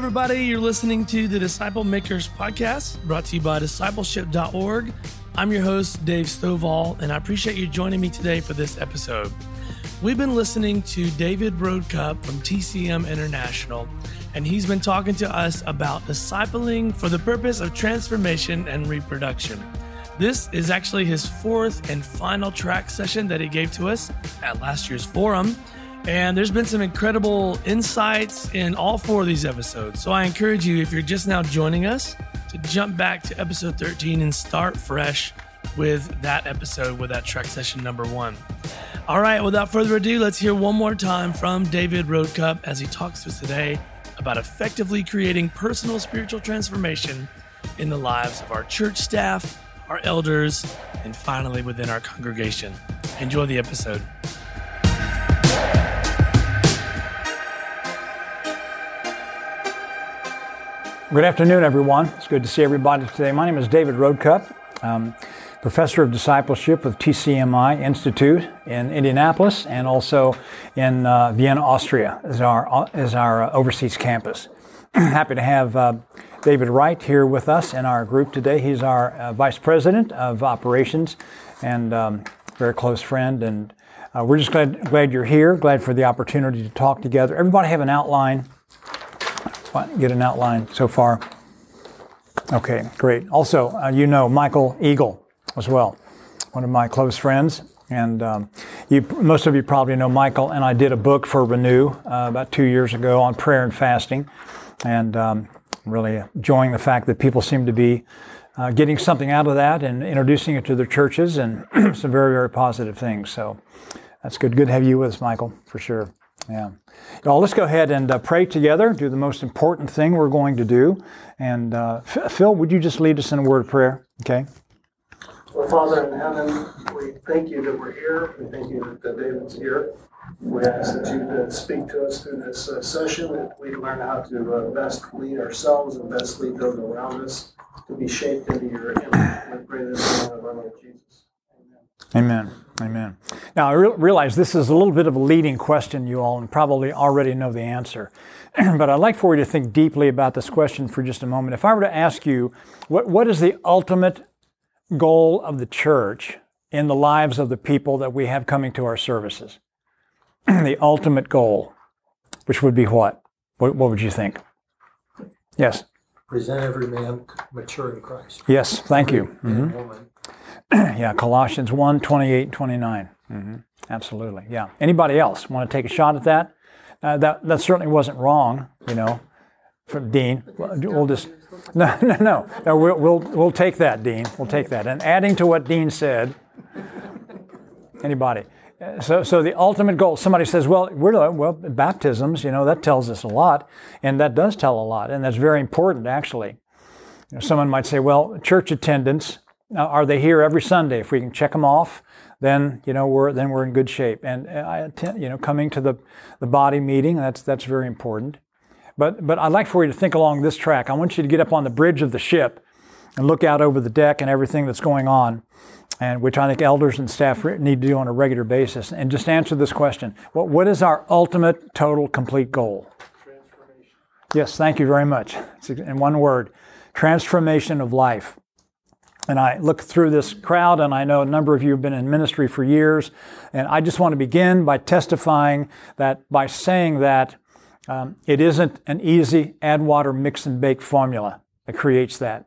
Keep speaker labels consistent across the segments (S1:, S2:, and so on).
S1: everybody. You're listening to the Disciple Makers podcast brought to you by discipleship.org. I'm your host, Dave Stovall, and I appreciate you joining me today for this episode. We've been listening to David Roadcup from TCM International, and he's been talking to us about discipling for the purpose of transformation and reproduction. This is actually his fourth and final track session that he gave to us at last year's forum. And there's been some incredible insights in all four of these episodes. So I encourage you, if you're just now joining us, to jump back to episode 13 and start fresh with that episode, with that track session number one. All right, without further ado, let's hear one more time from David Roadcup as he talks to us today about effectively creating personal spiritual transformation in the lives of our church staff, our elders, and finally within our congregation. Enjoy the episode.
S2: Good afternoon, everyone. It's good to see everybody today. My name is David Roadcup, um, professor of discipleship with TCMI Institute in Indianapolis and also in uh, Vienna, Austria, as our as our uh, overseas campus. Happy to have uh, David Wright here with us in our group today. He's our uh, vice president of operations and um, very close friend. And uh, we're just glad glad you're here. Glad for the opportunity to talk together. Everybody have an outline get an outline so far? Okay, great. Also, uh, you know Michael Eagle as well, one of my close friends. And um, you, most of you probably know Michael, and I did a book for Renew uh, about two years ago on prayer and fasting. And um, really enjoying the fact that people seem to be uh, getting something out of that and introducing it to their churches, and some very, very positive things. So that's good. Good to have you with us, Michael, for sure. Yeah. Well, let's go ahead and uh, pray together, do the most important thing we're going to do. And uh, Phil, would you just lead us in a word of prayer? Okay.
S3: Well, Father in heaven, we thank you that we're here. We thank you that David's here. We ask that you uh, speak to us through this uh, session, that we learn how to uh, best lead ourselves and best lead those around us to be shaped into your image. We pray this in the name of Jesus.
S2: Amen. Amen. Now, I re- realize this is a little bit of a leading question, you all, and probably already know the answer. but I'd like for you to think deeply about this question for just a moment. If I were to ask you, what, what is the ultimate goal of the church in the lives of the people that we have coming to our services? the ultimate goal, which would be what? what? What would you think? Yes.
S4: Present every man mature in Christ.
S2: Yes, thank you. Mm-hmm. yeah, Colossians 1 28 29. Mm-hmm. Absolutely. Yeah. Anybody else want to take a shot at that? Uh, that that certainly wasn't wrong, you know, from Dean. We'll just no, no, no. no we'll, we'll we'll take that, Dean. We'll take that. And adding to what Dean said, anybody. So, so the ultimate goal. Somebody says, "Well, we're well baptisms. You know that tells us a lot, and that does tell a lot, and that's very important, actually." You know, someone might say, "Well, church attendance are they here every Sunday? If we can check them off, then you know we're then we're in good shape. And uh, I attend, you know, coming to the the body meeting that's that's very important. But but I'd like for you to think along this track. I want you to get up on the bridge of the ship and look out over the deck and everything that's going on, and which I think elders and staff need to do on a regular basis. And just answer this question: What what is our ultimate, total, complete goal? Transformation. Yes, thank you very much. in one word, transformation of life. And I look through this crowd, and I know a number of you have been in ministry for years. And I just want to begin by testifying that by saying that um, it isn't an easy add water, mix and bake formula that creates that.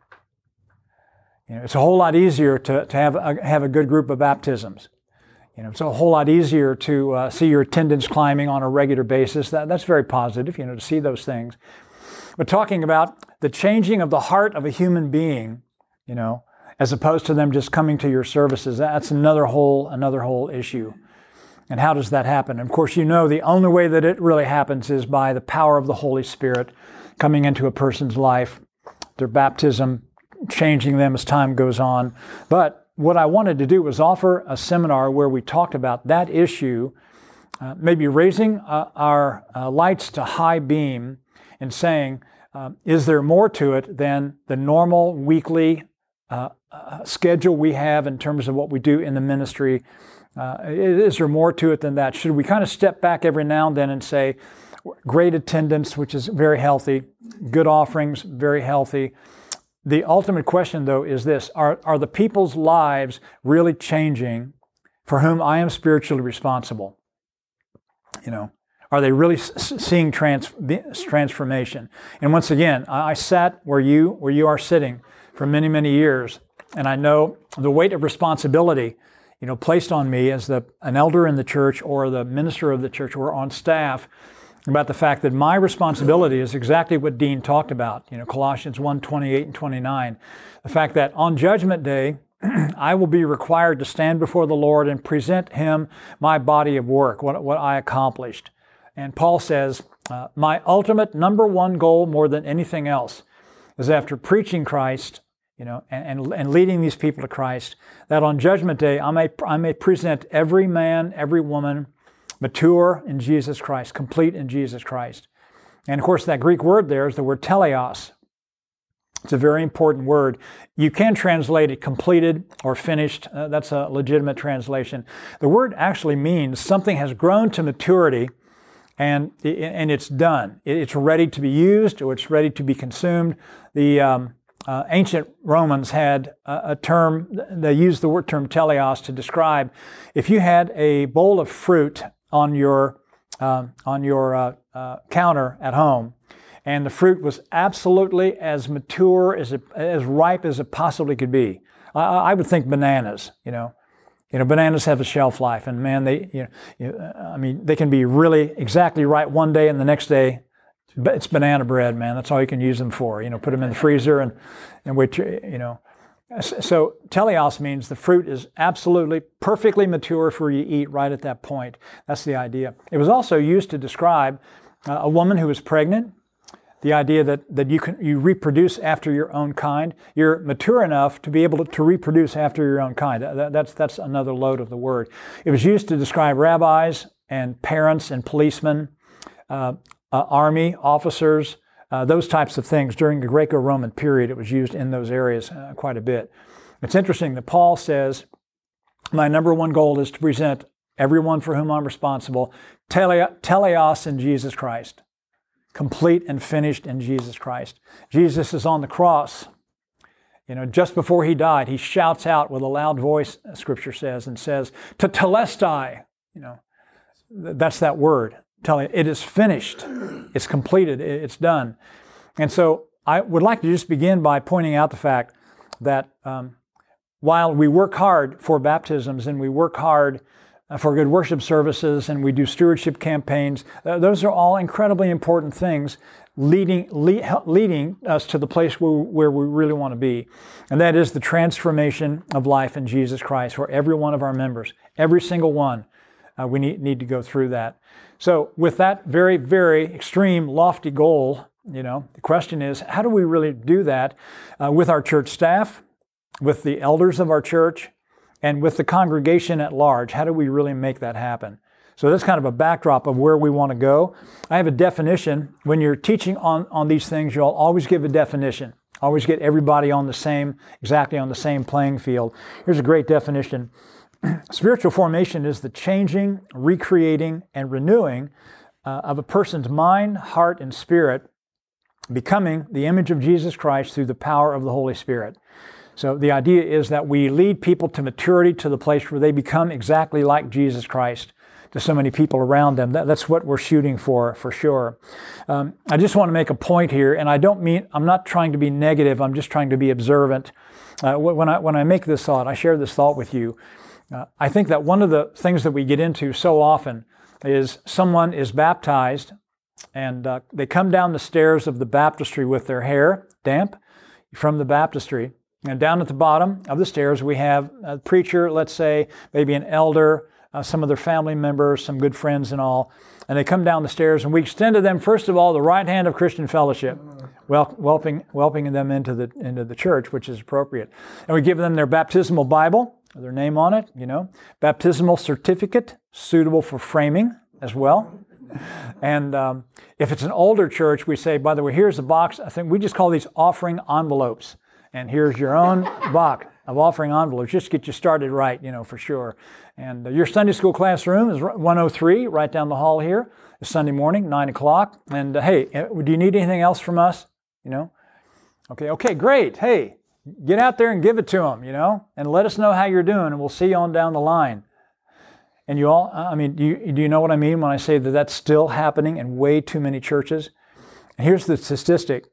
S2: You know, it's a whole lot easier to, to have, a, have a good group of baptisms. You know, it's a whole lot easier to uh, see your attendance climbing on a regular basis. That, that's very positive, you know, to see those things. But talking about the changing of the heart of a human being, you know, as opposed to them just coming to your services. That's another whole another whole issue. And how does that happen? of course, you know the only way that it really happens is by the power of the Holy Spirit coming into a person's life, their baptism changing them as time goes on. But what I wanted to do was offer a seminar where we talked about that issue, uh, maybe raising uh, our uh, lights to high beam and saying, uh, is there more to it than the normal weekly uh, uh, schedule we have in terms of what we do in the ministry? Uh, is there more to it than that? Should we kind of step back every now and then and say, great attendance, which is very healthy, good offerings, very healthy. The ultimate question, though, is this Are, are the people's lives really changing for whom I am spiritually responsible? You know, are they really seeing trans- transformation? And once again, I, I sat where you where you are sitting for many many years, and I know the weight of responsibility, you know, placed on me as the an elder in the church or the minister of the church or on staff about the fact that my responsibility is exactly what Dean talked about, you know, Colossians 1 28 and 29. The fact that on Judgment Day, I will be required to stand before the Lord and present Him my body of work, what, what I accomplished. And Paul says, uh, My ultimate number one goal more than anything else is after preaching Christ, you know, and, and, and leading these people to Christ, that on Judgment Day I may, I may present every man, every woman, mature in Jesus Christ, complete in Jesus Christ. And of course, that Greek word there is the word teleos. It's a very important word. You can translate it completed or finished. Uh, that's a legitimate translation. The word actually means something has grown to maturity and, and it's done. It's ready to be used or it's ready to be consumed. The um, uh, ancient Romans had a, a, term, they used the word term teleos to describe if you had a bowl of fruit on your, uh, on your uh, uh, counter at home. And the fruit was absolutely as mature, as, it, as ripe as it possibly could be. I, I would think bananas, you know. You know, bananas have a shelf life, and man, they, you know, you, I mean, they can be really exactly right one day, and the next day, it's banana bread, man. That's all you can use them for. You know, put them in the freezer and, and wait, you know, so teleos means the fruit is absolutely perfectly mature for you to eat right at that point. That's the idea. It was also used to describe uh, a woman who was pregnant. The idea that, that you can you reproduce after your own kind. You're mature enough to be able to, to reproduce after your own kind. That, that's, that's another load of the word. It was used to describe rabbis and parents and policemen, uh, uh, army officers, uh, those types of things during the Greco Roman period. It was used in those areas uh, quite a bit. It's interesting that Paul says, My number one goal is to present everyone for whom I'm responsible, teleos in Jesus Christ, complete and finished in Jesus Christ. Jesus is on the cross. You know, just before he died, he shouts out with a loud voice, Scripture says, and says, "Tetelestai." You know, that's that word telling it is finished, it's completed, it's done. And so I would like to just begin by pointing out the fact that um, while we work hard for baptisms and we work hard uh, for good worship services and we do stewardship campaigns, uh, those are all incredibly important things leading, lead, leading us to the place where, where we really want to be. And that is the transformation of life in Jesus Christ for every one of our members, every single one. Uh, we need, need to go through that. So, with that very, very extreme, lofty goal, you know, the question is how do we really do that uh, with our church staff, with the elders of our church, and with the congregation at large? How do we really make that happen? So that's kind of a backdrop of where we want to go. I have a definition. When you're teaching on, on these things, you'll always give a definition. Always get everybody on the same, exactly on the same playing field. Here's a great definition. Spiritual formation is the changing, recreating, and renewing uh, of a person's mind, heart, and spirit, becoming the image of Jesus Christ through the power of the Holy Spirit. So the idea is that we lead people to maturity to the place where they become exactly like Jesus Christ to so many people around them. That, that's what we're shooting for, for sure. Um, I just want to make a point here, and I don't mean, I'm not trying to be negative, I'm just trying to be observant. Uh, when, I, when I make this thought, I share this thought with you. Uh, I think that one of the things that we get into so often is someone is baptized and uh, they come down the stairs of the baptistry with their hair damp from the baptistry. And down at the bottom of the stairs, we have a preacher, let's say, maybe an elder, uh, some of their family members, some good friends, and all. And they come down the stairs, and we extend to them, first of all, the right hand of Christian fellowship, wel- welcoming, welcoming them into the, into the church, which is appropriate. And we give them their baptismal Bible, their name on it, you know, baptismal certificate, suitable for framing as well. And um, if it's an older church, we say, by the way, here's the box. I think we just call these offering envelopes. And here's your own box. of offering envelopes. Just to get you started right, you know, for sure. And uh, your Sunday school classroom is 103 right down the hall here. It's Sunday morning, 9 o'clock. And uh, hey, uh, do you need anything else from us? You know? Okay, okay, great. Hey, get out there and give it to them, you know, and let us know how you're doing, and we'll see you on down the line. And you all, I mean, do you, do you know what I mean when I say that that's still happening in way too many churches? And here's the statistic.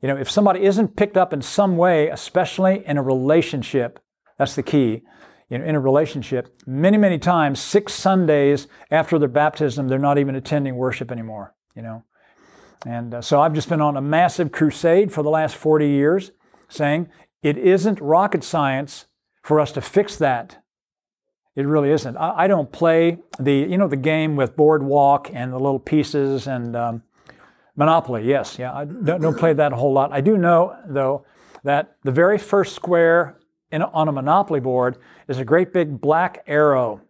S2: You know, if somebody isn't picked up in some way, especially in a relationship, that's the key. You know, in a relationship, many, many times, six Sundays after their baptism, they're not even attending worship anymore, you know. And uh, so I've just been on a massive crusade for the last 40 years saying it isn't rocket science for us to fix that. It really isn't. I, I don't play the, you know, the game with boardwalk and the little pieces and um, Monopoly, yes, yeah. I don't, don't, play that a whole lot. I do know, though, that the very first square in, on a Monopoly board is a great big black arrow,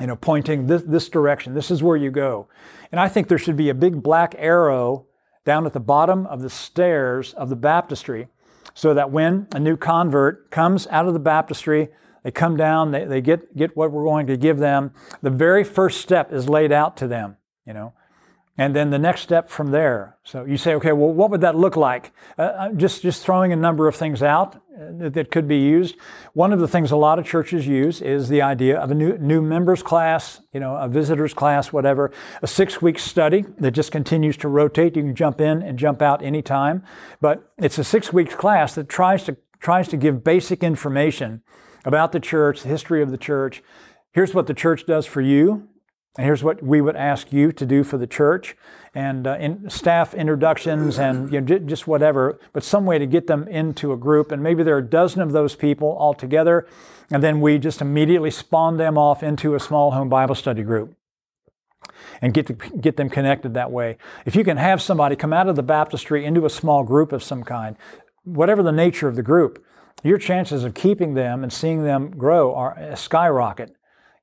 S2: you know, pointing this, this direction. This is where you go. And I think there should be a big black arrow down at the bottom of the stairs of the baptistry so that when a new convert comes out of the baptistry, they come down, they, they get, get what we're going to give them. The very first step is laid out to them, you know and then the next step from there. So you say, okay, well, what would that look like? Uh, uh, just just throwing a number of things out uh, that could be used. One of the things a lot of churches use is the idea of a new new members class, you know, a visitors class, whatever, a six week study that just continues to rotate. You can jump in and jump out anytime, but it's a six week class that tries to tries to give basic information about the church, the history of the church. Here's what the church does for you and here's what we would ask you to do for the church and uh, in staff introductions and you know, just whatever, but some way to get them into a group. And maybe there are a dozen of those people all together. And then we just immediately spawn them off into a small home Bible study group and get, to, get them connected that way. If you can have somebody come out of the baptistry into a small group of some kind, whatever the nature of the group, your chances of keeping them and seeing them grow are skyrocket.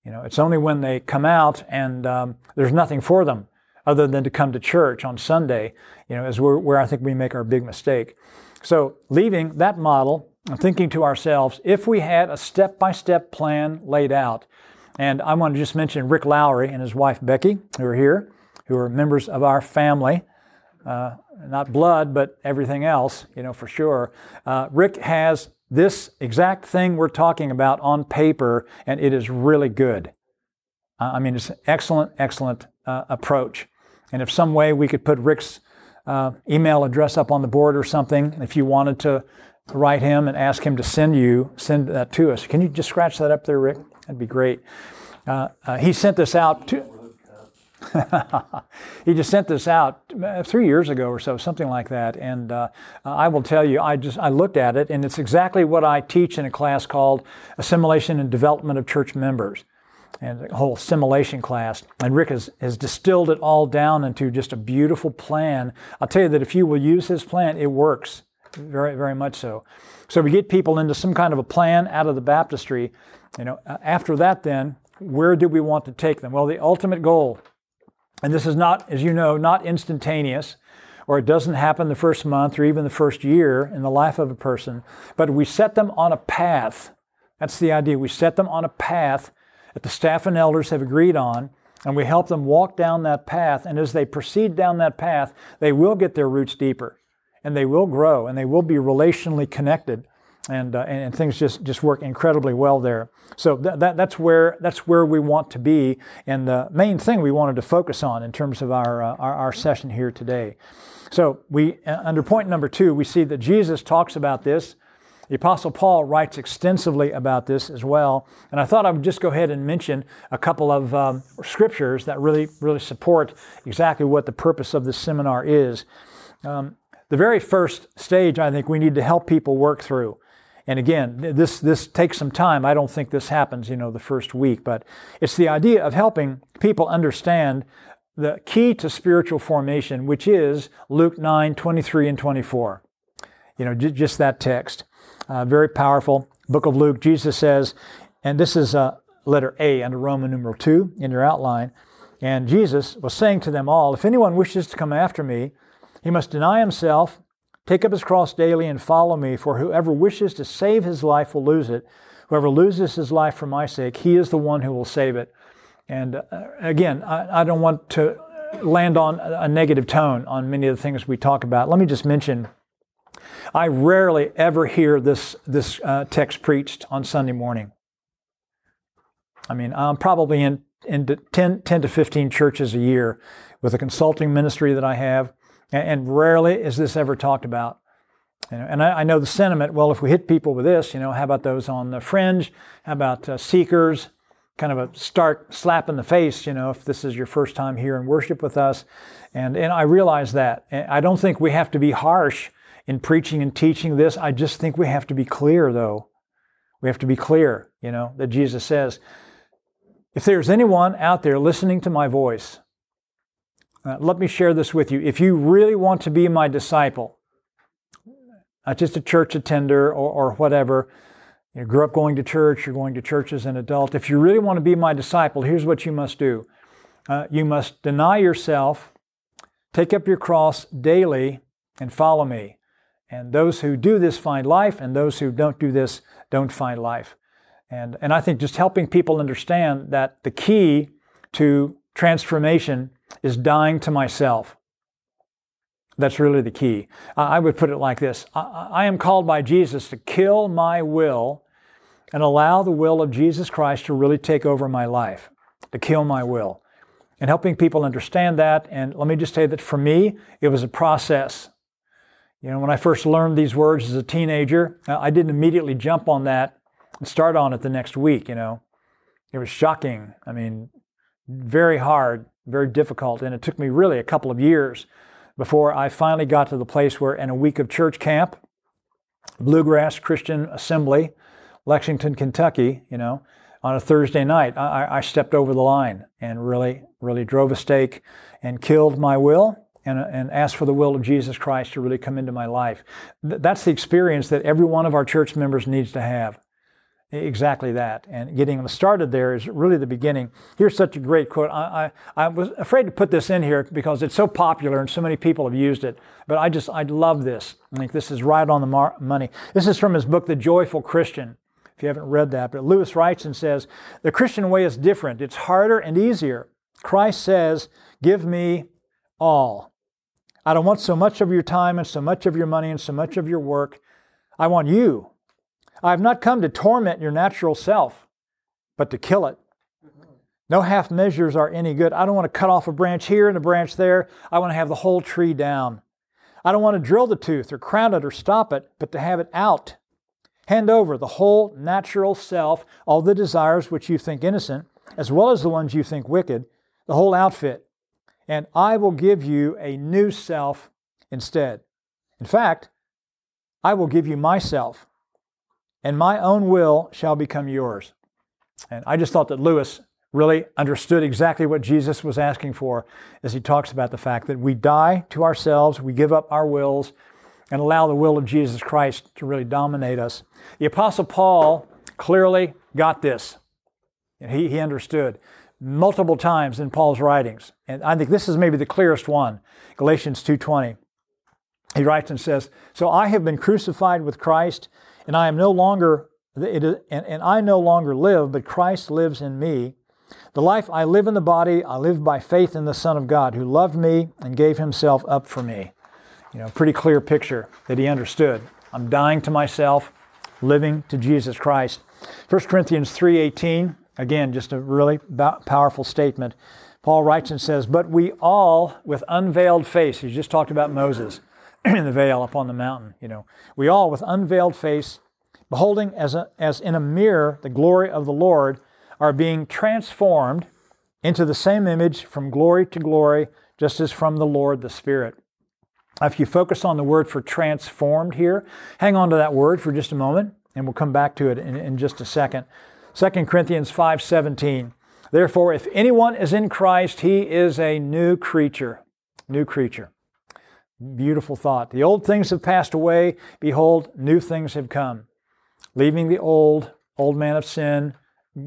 S2: You know, it's only when they come out and um, there's nothing for them other than to come to church on Sunday, you know, is where, where I think we make our big mistake. So leaving that model and thinking to ourselves, if we had a step-by-step plan laid out, and I want to just mention Rick Lowry and his wife Becky, who are here, who are members of our family, uh, not blood, but everything else, you know, for sure. Uh, Rick has this exact thing we're talking about on paper, and it is really good. I mean, it's an excellent, excellent uh, approach. And if some way we could put Rick's uh, email address up on the board or something, if you wanted to write him and ask him to send you, send that to us. Can you just scratch that up there, Rick? That'd be great. Uh, uh, he sent this out to, he just sent this out uh, three years ago or so, something like that. And uh, I will tell you, I just I looked at it, and it's exactly what I teach in a class called Assimilation and Development of Church Members, and a whole assimilation class. And Rick has, has distilled it all down into just a beautiful plan. I'll tell you that if you will use his plan, it works very very much so. So we get people into some kind of a plan out of the baptistry. You know, after that, then where do we want to take them? Well, the ultimate goal and this is not, as you know, not instantaneous, or it doesn't happen the first month or even the first year in the life of a person, but we set them on a path. That's the idea. We set them on a path that the staff and elders have agreed on, and we help them walk down that path. And as they proceed down that path, they will get their roots deeper, and they will grow, and they will be relationally connected and, uh, and things just, just work incredibly well there. So that, that, that's, where, that's where we want to be, and the main thing we wanted to focus on in terms of our, uh, our, our, session here today. So we, uh, under point number two, we see that Jesus talks about this. The Apostle Paul writes extensively about this as well, and I thought I would just go ahead and mention a couple of um, scriptures that really, really support exactly what the purpose of this seminar is. Um, the very first stage I think we need to help people work through and again, this, this takes some time. I don't think this happens, you know, the first week, but it's the idea of helping people understand the key to spiritual formation, which is Luke 9, 23 and 24. You know, j- just that text. Uh, very powerful. Book of Luke, Jesus says, and this is uh, letter A under Roman numeral 2 in your outline. And Jesus was saying to them all, If anyone wishes to come after me, he must deny himself, Take up his cross daily and follow me, for whoever wishes to save his life will lose it. Whoever loses his life for my sake, he is the one who will save it. And uh, again, I, don't want to land on a negative tone on many of the things we talk about. Let me just mention I rarely ever hear this, this uh, text preached on Sunday morning. I mean, I'm probably in, in 10, 10 to 15 churches a year with a consulting ministry that I have, and, rarely is this ever talked about. And I, I, know the sentiment, well, if we hit people with this, you know, how about those on the fringe? How about uh, seekers? Kind of a stark slap in the face, you know, if this is your first time here in worship with us. And, and I realize that. I don't think we have to be harsh in preaching and teaching this. I just think we have to be clear, though. We have to be clear, you know, that Jesus says, if there's anyone out there listening to my voice, uh, let me share this with you. If you really want to be my disciple, not just a church attender or, or whatever, you grew up going to church, you're going to church as an adult. If you really want to be my disciple, here's what you must do uh, you must deny yourself, take up your cross daily, and follow me. And those who do this find life, and those who don't do this don't find life. And, and I think just helping people understand that the key to transformation is dying to myself. That's really the key. I would put it like this I, am called by Jesus to kill my will and allow the will of Jesus Christ to really take over my life, to kill my will. And helping people understand that. And let me just say that for me, it was a process. You know, when I first learned these words as a teenager, uh, I didn't immediately jump on that and start on it the next week, you know. It was shocking. I mean, very hard, very difficult. And it took me really a couple of years before I finally got to the place where, in a week of church camp, Bluegrass Christian Assembly, Lexington, Kentucky, you know, on a Thursday night, I, I stepped over the line and really, really drove a stake and killed my will and, and asked for the will of Jesus Christ to really come into my life. That's the experience that every one of our church members needs to have. Exactly that. And getting them started there is really the beginning. Here's such a great quote. I, I, I, was afraid to put this in here because it's so popular and so many people have used it. But I just, I love this. I think this is right on the mar- money. This is from his book, The Joyful Christian, if you haven't read that. But Lewis writes and says, The Christian way is different. It's harder and easier. Christ says, Give me all. I don't want so much of your time and so much of your money and so much of your work. I want you. I have not come to torment your natural self, but to kill it. No half measures are any good. I don't want to cut off a branch here and a branch there. I want to have the whole tree down. I don't want to drill the tooth or crown it or stop it, but to have it out. Hand over the whole natural self, all the desires which you think innocent, as well as the ones you think wicked, the whole outfit. And I will give you a new self instead. In fact, I will give you myself and my own will shall become yours. And I just thought that Lewis really understood exactly what Jesus was asking for as he talks about the fact that we die to ourselves, we give up our wills, and allow the will of Jesus Christ to really dominate us. The Apostle Paul clearly got this. And he, he understood multiple times in Paul's writings. And I think this is maybe the clearest one. Galatians 2:20. He writes and says, "So I have been crucified with Christ, and I am no longer and, and I no longer live, but Christ lives in me. The life I live in the body, I live by faith in the Son of God, who loved me and gave himself up for me. You know, pretty clear picture that he understood. I'm dying to myself, living to Jesus Christ. 1 Corinthians 3:18, again, just a really powerful statement. Paul writes and says, "But we all with unveiled face." He just talked about Moses in the veil upon the mountain. You know, we all with unveiled face, beholding as, a, as in a mirror the glory of the Lord, are being transformed into the same image from glory to glory, just as from the Lord the Spirit. If you focus on the word for transformed here, hang on to that word for just a moment, and we'll come back to it in, in just a second. 2 Corinthians 5:17. Therefore, if anyone is in Christ, he is a new creature. New creature. Beautiful thought. The old things have passed away. Behold, new things have come. Leaving the old, old man of sin,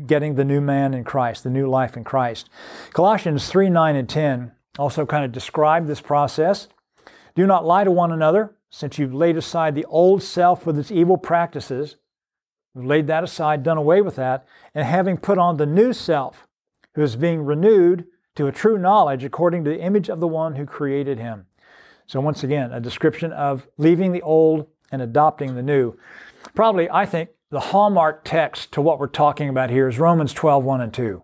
S2: getting the new man in Christ, the new life in Christ. Colossians 3 9 and 10 also kind of describe this process. Do not lie to one another, since you've laid aside the old self with its evil practices, laid that aside, done away with that, and having put on the new self, who is being renewed to a true knowledge according to the image of the one who created him. So, once again, a description of leaving the old and adopting the new. Probably, I think, the hallmark text to what we're talking about here is Romans 12, 1 and 2.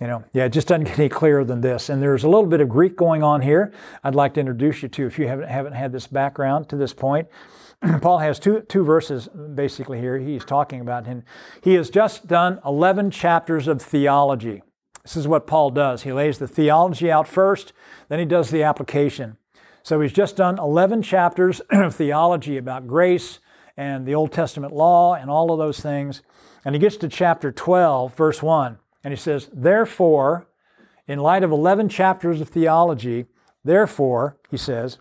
S2: You know, yeah, it just doesn't get any clearer than this. And there's a little bit of Greek going on here. I'd like to introduce you to if you haven't, haven't had this background to this point. Paul has two, two verses basically here he's talking about. And he has just done 11 chapters of theology. This is what Paul does. He lays the theology out first, then he does the application. So he's just done 11 chapters of theology about grace and the Old Testament law and all of those things. And he gets to chapter 12, verse 1, and he says, Therefore, in light of 11 chapters of theology, therefore, he says,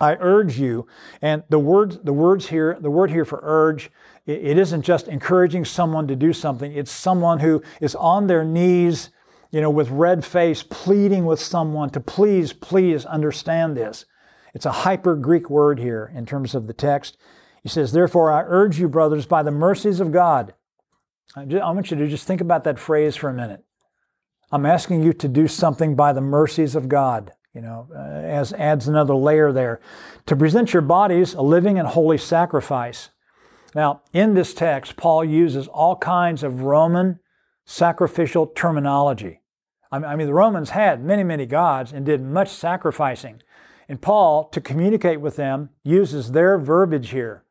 S2: I urge you, and the words, the words here, the word here for urge, it isn't just encouraging someone to do something. It's someone who is on their knees, you know, with red face, pleading with someone to please, please understand this. It's a hyper Greek word here in terms of the text. He says, Therefore, I urge you, brothers, by the mercies of God. I want you to just think about that phrase for a minute. I'm asking you to do something by the mercies of God you know, uh, as adds another layer there. To present your bodies a living and holy sacrifice. Now, in this text, Paul uses all kinds of Roman sacrificial terminology. I mean, the Romans had many, many gods and did much sacrificing. And Paul, to communicate with them, uses their verbiage here.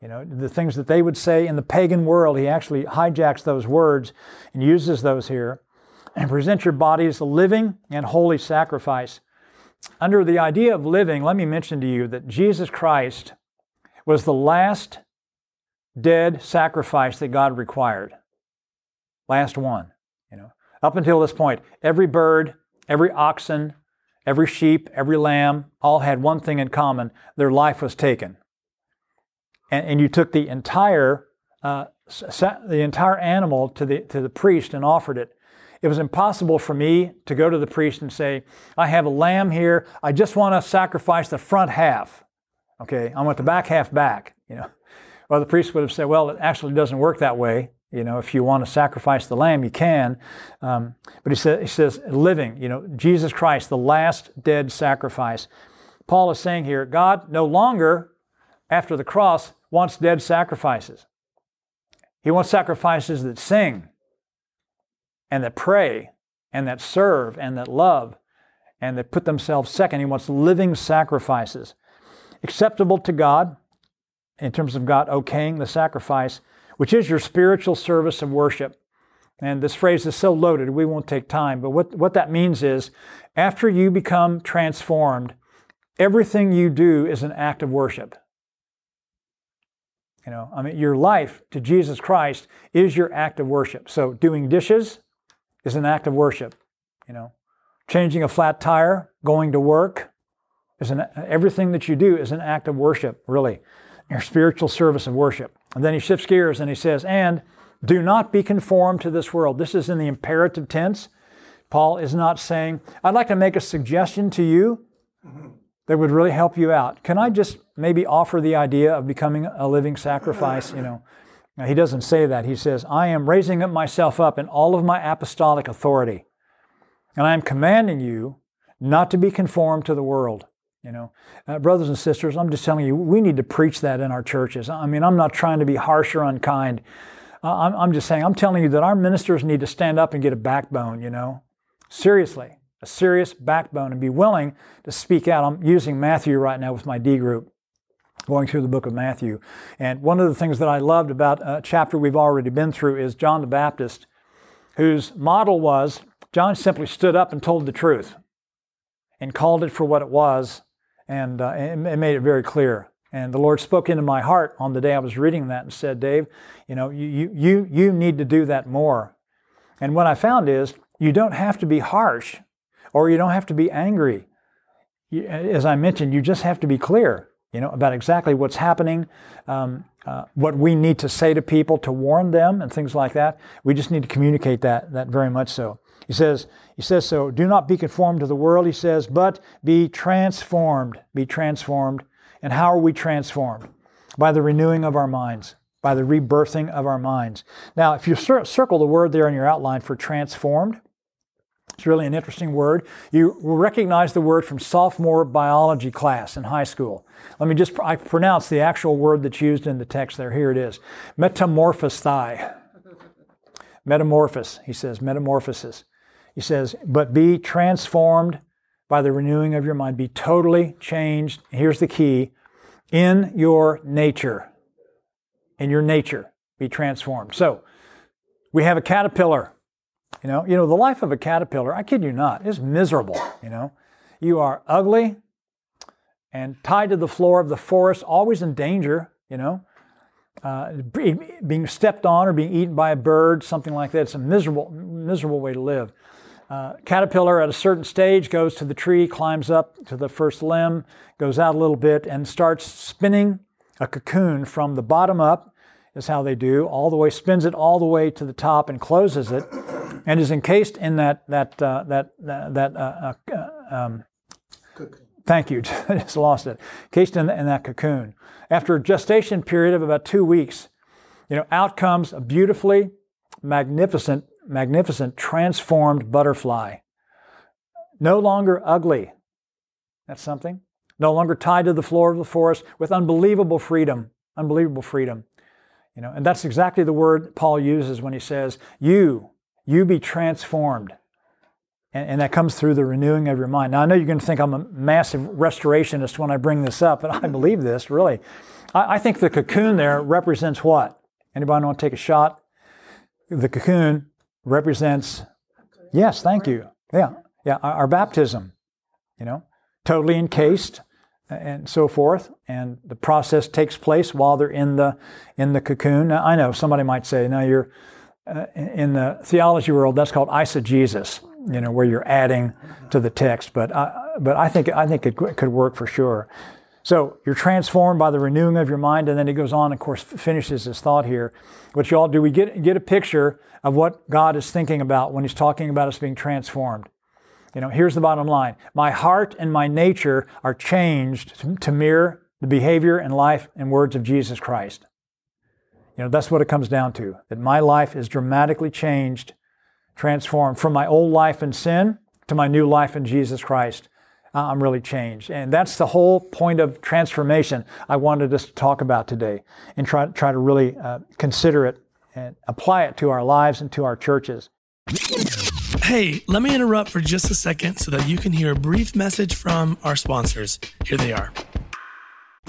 S2: You know, the things that they would say in the pagan world, he actually hijacks those words and uses those here. And present your bodies a living and holy sacrifice under the idea of living, let me mention to you that Jesus Christ was the last dead sacrifice that God required. Last one. Up until this point, every bird, every oxen, every sheep, every lamb all had one thing in common their life was taken. And, and you took the entire, uh, the entire animal to the, to the priest and offered it. It was impossible for me to go to the priest and say, I have a lamb here. I just want to sacrifice the front half. Okay, I want the back half back. You know, well, the priest would have said, well, it actually doesn't work that way. You know, if you want to sacrifice the lamb, you can. Um, but he, says, he says, living, you know, Jesus Christ, the last dead sacrifice. Paul is saying here, God no longer, after the cross, wants dead sacrifices. He wants sacrifices that sing, and that pray and that serve and that love and that put themselves second. He wants living sacrifices, acceptable to God in terms of God okaying the sacrifice, which is your spiritual service of worship. And this phrase is so loaded, we won't take time. But what, what that means is after you become transformed, everything you do is an act of worship. You know, I mean, your life to Jesus Christ is your act of worship. So, doing dishes, is an act of worship. You know, changing a flat tire, going to work, is an everything that you do is an act of worship. Really, your spiritual service of worship. And then he shifts gears and he says, "And do not be conformed to this world." This is in the imperative tense. Paul is not saying, "I'd like to make a suggestion to you." that would really help you out. Can I just maybe offer the idea of becoming a living sacrifice? You know, now, he doesn't say that. He says, I am raising up myself up in all of my apostolic authority. And I am commanding you not to be conformed to the world. You know, uh, brothers and sisters, I'm just telling you, we need to preach that in our churches. I mean, I'm not trying to be harsh or unkind. Uh, I'm, I'm just saying, I'm telling you that our ministers need to stand up and get a backbone, you know, seriously, a serious backbone and be willing to speak out. I'm using Matthew right now with my D group going through the book of Matthew. And one of the things that I loved about a chapter we've already been through is John the Baptist, whose model was John simply stood up and told the truth and called it for what it was and, uh, and made it very clear. And the Lord spoke into my heart on the day I was reading that and said, Dave, you know, you, you, you need to do that more. And what I found is you don't have to be harsh or you don't have to be angry. As I mentioned, you just have to be clear you know, about exactly what's happening, um, uh, what we need to say to people to warn them, and things like that. We just need to communicate that, that very much so. He says, he says so, do not be conformed to the world, he says, but be transformed, be transformed And how are we transformed? By the renewing of our minds, by the rebirthing of our minds. Now, if you circle the word there in your outline for transformed, it's really an interesting word. You will recognize the word from sophomore biology class in high school. Let me just, I pronounce the actual word that's used in the text there. Here it is metamorphosthai. Metamorphos, he says, metamorphosis. He says, but be transformed by the renewing of your mind. Be totally changed. Here's the key in your nature. In your nature, be transformed. So, we have a caterpillar. You know, you know, the life of a caterpillar, I kid you not, is miserable. You know, you are ugly and tied to the floor of the forest, always in danger, you know, uh, being stepped on or being eaten by a bird, something like that. It's a miserable, miserable way to live. Uh, caterpillar at a certain stage goes to the tree, climbs up to the first limb, goes out a little bit, and starts spinning a cocoon from the bottom up, is how they do, all the way, spins it all the way to the top and closes it, and is encased in that, that, uh, that, that, uh, uh um, thank you, just lost it, encased in, in that cocoon. After a gestation period of about two weeks, you know, out comes a beautifully magnificent magnificent, transformed butterfly. No longer ugly. That's something. No longer tied to the floor of the forest with unbelievable freedom. Unbelievable freedom. You know, and that's exactly the word Paul uses when he says, You, you be transformed. And, and that comes through the renewing of your mind. Now, I know you're going to think I'm a massive restorationist when I bring this up, but I mm-hmm. believe this, really. I, I think the cocoon there represents what? Anybody want to take a shot? The cocoon represents, yes, thank you. Yeah, yeah, our, our baptism, you know, totally encased and so forth. And the process takes place while they're in the in the cocoon. Now, I know somebody might say, "Now you're uh, in the theology world. That's called eisegesis, you know, where you're adding to the text." But I, but I think I think it could work for sure. So you're transformed by the renewing of your mind, and then he goes on, of course, finishes his thought here. But you all do, we get get a picture of what God is thinking about when he's talking about us being transformed. You know, here's the bottom line. My heart and my nature are changed to mirror the behavior and life and words of Jesus Christ. You know, that's what it comes down to. That my life is dramatically changed, transformed from my old life in sin to my new life in Jesus Christ. I'm really changed. And that's the whole point of transformation I wanted us to talk about today and try, try to really uh, consider it and apply it to our lives and to our churches.
S1: Hey, let me interrupt for just a second so that you can hear a brief message from our sponsors. Here they are.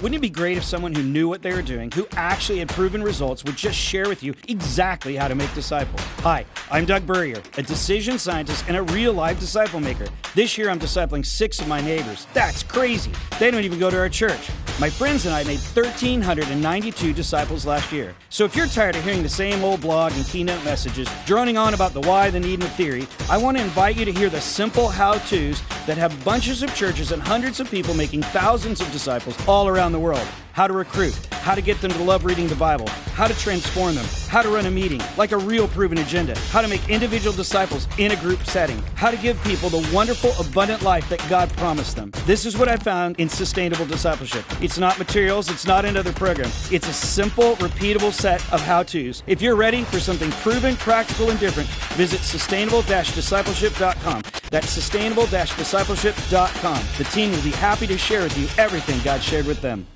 S5: Wouldn't it be great if someone who knew what they were doing, who actually had proven results, would just share with you exactly how to make disciples? Hi, I'm Doug Burrier, a decision scientist and a real life disciple maker. This year I'm discipling six of my neighbors. That's crazy. They don't even go to our church. My friends and I made 1,392 disciples last year. So if you're tired of hearing the same old blog and keynote messages, droning on about the why, the need, and the theory, I want to invite you to hear the simple how to's that have bunches of churches and hundreds of people making thousands of disciples all around the world how to recruit, how to get them to love reading the Bible, how to transform them, how to run a meeting like a real proven agenda, how to make individual disciples in a group setting, how to give people the wonderful, abundant life that God promised them. This is what I found in sustainable discipleship. It's not materials, it's not another program. It's a simple, repeatable set of how to's. If you're ready for something proven, practical, and different, visit sustainable discipleship.com. That's sustainable discipleship.com. The team will be happy to share with you everything God shared with them.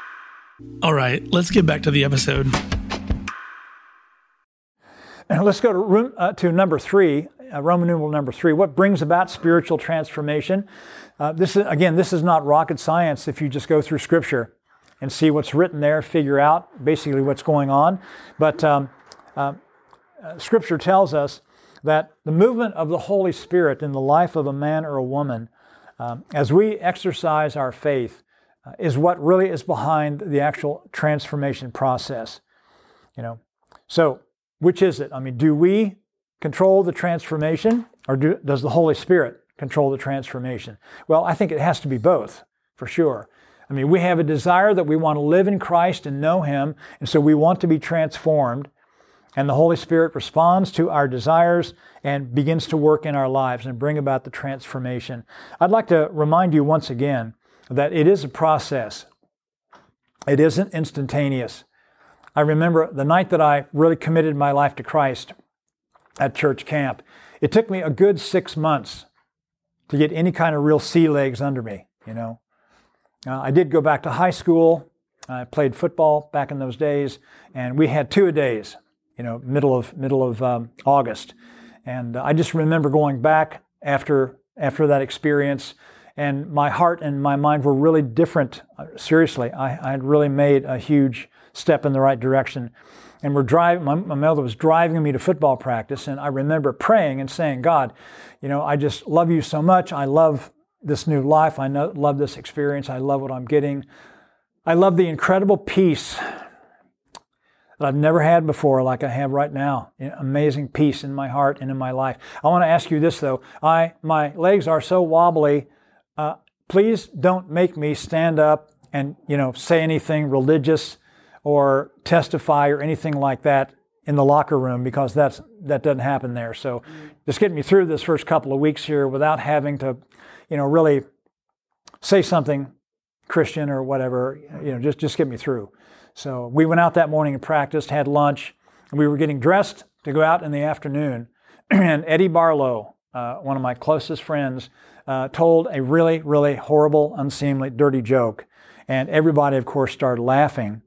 S1: All right, let's get back to the episode.
S2: And let's go to, room, uh, to number three, uh, Roman numeral number three. What brings about spiritual transformation? Uh, this is again, this is not rocket science. If you just go through Scripture and see what's written there, figure out basically what's going on. But um, uh, uh, Scripture tells us that the movement of the Holy Spirit in the life of a man or a woman, um, as we exercise our faith, Uh, is what really is behind the actual transformation process. You know, so which is it? I mean, do we control the transformation, or do, does the Holy Spirit control the transformation? Well, I think it has to be both, for sure. I mean, we have a desire that we want to live in Christ and know Him, and so we want to be transformed. And the Holy Spirit responds to our desires and begins to work in our lives and bring about the transformation. I'd like to remind you once again that it is a process. It isn't instantaneous. I remember the night that I really committed my life to Christ at church camp. It took me a good six months to get any kind of real sea legs under me, you know. Uh, I did go back to high school. I played football back in those days, and we had two a days, you know, middle of middle of um, August. And I just remember going back after after that experience, and my heart and my mind were really different. Uh, seriously, I, I had really made a huge step in the right direction. And we're driving. My, my mother was driving me to football practice, and I remember praying and saying, "God, you know, I just love you so much. I love this new life. I know, love this experience. I love what I'm getting. I love the incredible peace that I've never had before, like I have right now. Amazing peace in my heart and in my life. I want to ask you this though. I my legs are so wobbly. Please don't make me stand up and you know say anything religious or testify or anything like that in the locker room because that's that doesn't happen there. So just get me through this first couple of weeks here without having to, you know, really say something Christian or whatever. You know, just just get me through. So we went out that morning and practiced, had lunch, and we were getting dressed to go out in the afternoon. and Eddie Barlow, uh, one of my closest friends, uh, told a really, really horrible, unseemly, dirty joke. And everybody, of course, started laughing.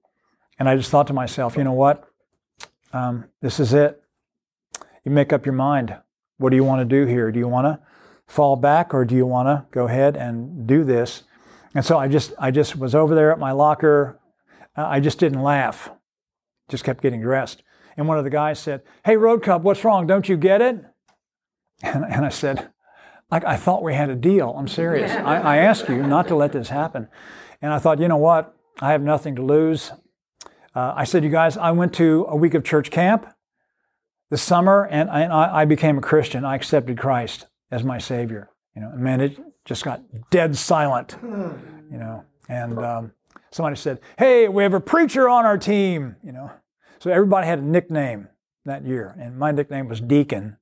S2: And I just thought to myself, you know what? Um, this is it. You make up your mind. What do you want to do here? Do you want to fall back or do you want to go ahead and do this? And so I just, I just was over there at my locker, uh, I just didn't laugh, just kept getting dressed. And one of the guys said, Hey, Roadcup, what's wrong? Don't you get it? And, and I said, like, I thought we had a deal. I'm serious. I, I asked you not to let this happen. And I thought, you know what? I have nothing to lose. Uh, I said, you guys, I went to a week of church camp this summer and I, I became a Christian. I accepted Christ as my Savior. You know, and man, it just got dead silent, you know. And um, somebody said, "Hey, we have a preacher on our team," you know. So everybody had a nickname that year, and my nickname was Deacon.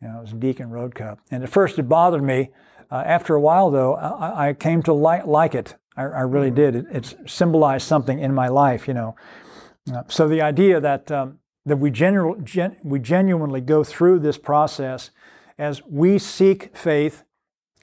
S2: You know, it was Deacon Roadcup. And at first, it bothered me. Uh, after a while, though, I, I came to like, like it. I, I really did. It, it, symbolized something in my life, you know. Uh, so the idea that um, that we, genu- gen- we genuinely go through this process as we seek faith,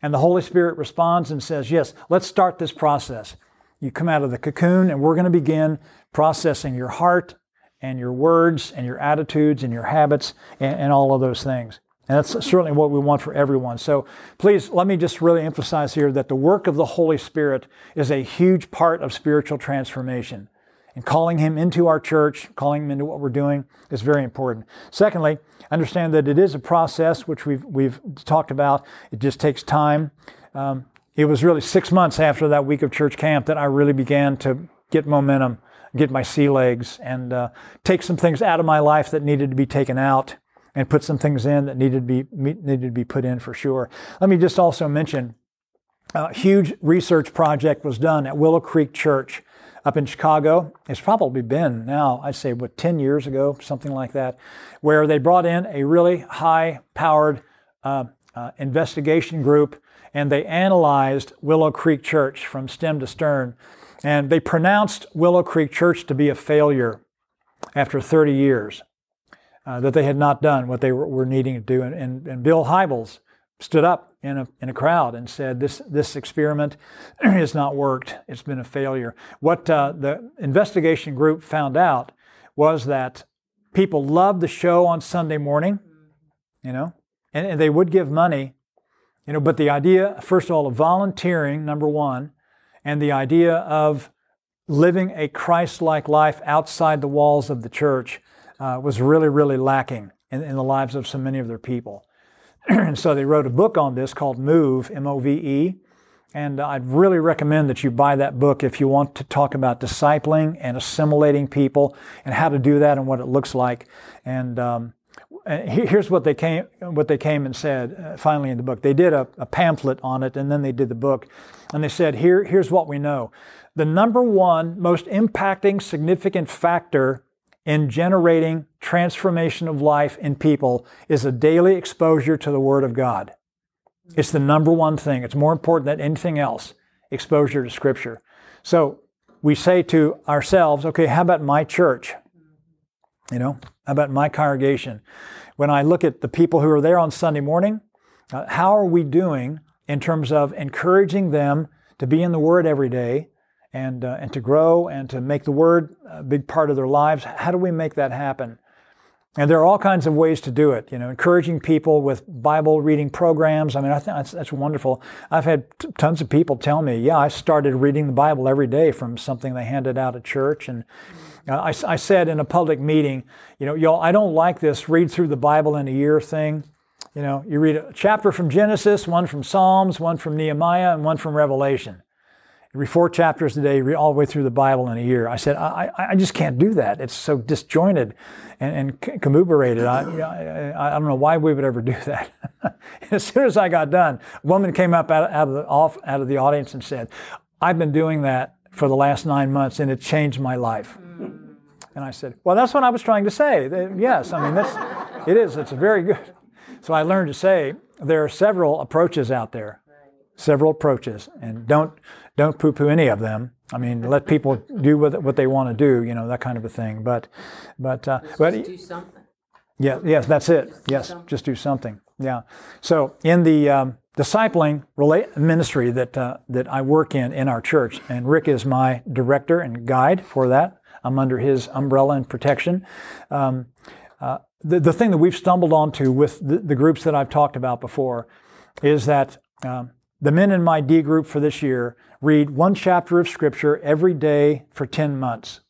S2: and the Holy Spirit responds and says, "Yes, let's start this process." You come out of the cocoon, and we're going to begin processing your heart and your words and your attitudes and your habits and, and all of those things. And that's certainly what we want for everyone. So please let me just really emphasize here that the work of the Holy Spirit is a huge part of spiritual transformation. And calling Him into our church, calling Him into what we're doing is very important. Secondly, understand that it is a process which we've, we've talked about. It just takes time. Um, it was really six months after that week of church camp that I really began to get momentum, get my sea legs, and uh, take some things out of my life that needed to be taken out and put some things in that needed to be needed to be put in for sure. Let me just also mention a huge research project was done at Willow Creek Church up in Chicago. It's probably been now, I'd say, what, 10 years ago, something like that, where they brought in a really high powered uh, uh, investigation group and they analyzed Willow Creek Church from stem to stern. And they pronounced Willow Creek Church to be a failure after 30 years uh, that they had not done what they were, were needing to do. And, and, and, Bill Hybels stood up in a, in a crowd and said, This, this experiment has not worked. It's been a failure. What uh, the investigation group found out was that people loved the show on Sunday morning, you know, and, and they would give money, you know, but the idea, first of all, of volunteering, number one, and the idea of living a Christ like life outside the walls of the church uh, was really, really lacking in, in, the lives of so many of their people. and so they wrote a book on this called Move, M O V E. And I'd really recommend that you buy that book if you want to talk about discipling and assimilating people and how to do that and what it looks like. And um, here's what they came what they came and said uh, finally in the book. They did a, a pamphlet on it and then they did the book. And they said, Here, here's what we know. The number one most impacting, significant factor in generating transformation of life in people is a daily exposure to the Word of God. It's the number one thing. It's more important than anything else exposure to Scripture. So we say to ourselves, okay, how about my church? You know, how about my congregation? When I look at the people who are there on Sunday morning, uh, how are we doing in terms of encouraging them to be in the Word every day and, uh, and to grow and to make the Word a big part of their lives? How do we make that happen? And there are all kinds of ways to do it. You know, encouraging people with Bible reading programs. I mean, I think that's, that's wonderful. I've had t- tons of people tell me, "Yeah, I started reading the Bible every day from something they handed out at church." And uh, I, I said in a public meeting, you know, y'all, I don't like this read through the Bible in a year thing. You know, you read a chapter from Genesis, one from Psalms, one from Nehemiah, and one from Revelation read four chapters a day, read all the way through the Bible in a year. I said, I, I just can't do that. It's so disjointed and, and. I, I, I, don't know why we would ever do that. as soon as I got done, a woman came up out, out, of the, off, out of the audience and said, I've been doing that for the last nine months and it changed my life. And I said, Well, that's what I was trying to say. Yes, I mean, that's, it is. It's very good. So I learned to say there are several approaches out there several approaches and don't don't poo-poo any of them. I mean, let people do what, what they want to do, you know, that kind of a thing. But, but, uh,
S6: but do something.
S2: Yeah, yes, that's it. Just yes, do just do something. Yeah. So in the um, discipling relate, ministry that uh, that I work in in our church, and Rick is my director and guide for that. I'm under his umbrella and protection. Um, uh, the, the thing that we've stumbled onto with the, the, groups that I've talked about before is that um, the men in my D group for this year read one chapter of Scripture every day for 10 months.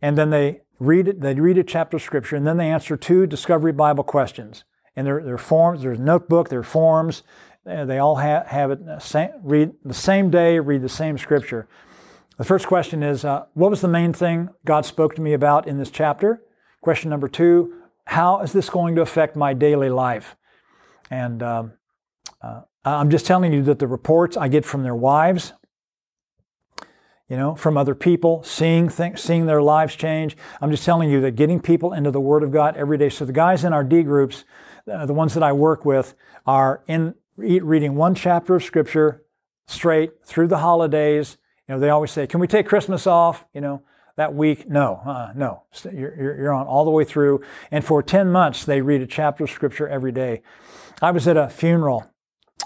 S2: And then they read it, they read a chapter of Scripture, and then they answer two Discovery Bible questions. And their, forms, there's notebook, their forms, uh, they all have, have it, same, read the same day, read the same Scripture. The first question is, uh, what was the main thing God spoke to me about in this chapter? Question number two, how is this going to affect my daily life? And um, uh, I'm just telling you that the reports I get from their wives, you know, from other people, seeing things, seeing their lives change. I'm just telling you that getting people into the Word of God every day. So the guys in our D groups, uh, the ones that I work with, are in reading one chapter of Scripture straight through the holidays. You know, they always say, "Can we take Christmas off?" You know, that week. No, uh, no, you're, you're on all the way through. And for ten months, they read a chapter of Scripture every day. I was at a funeral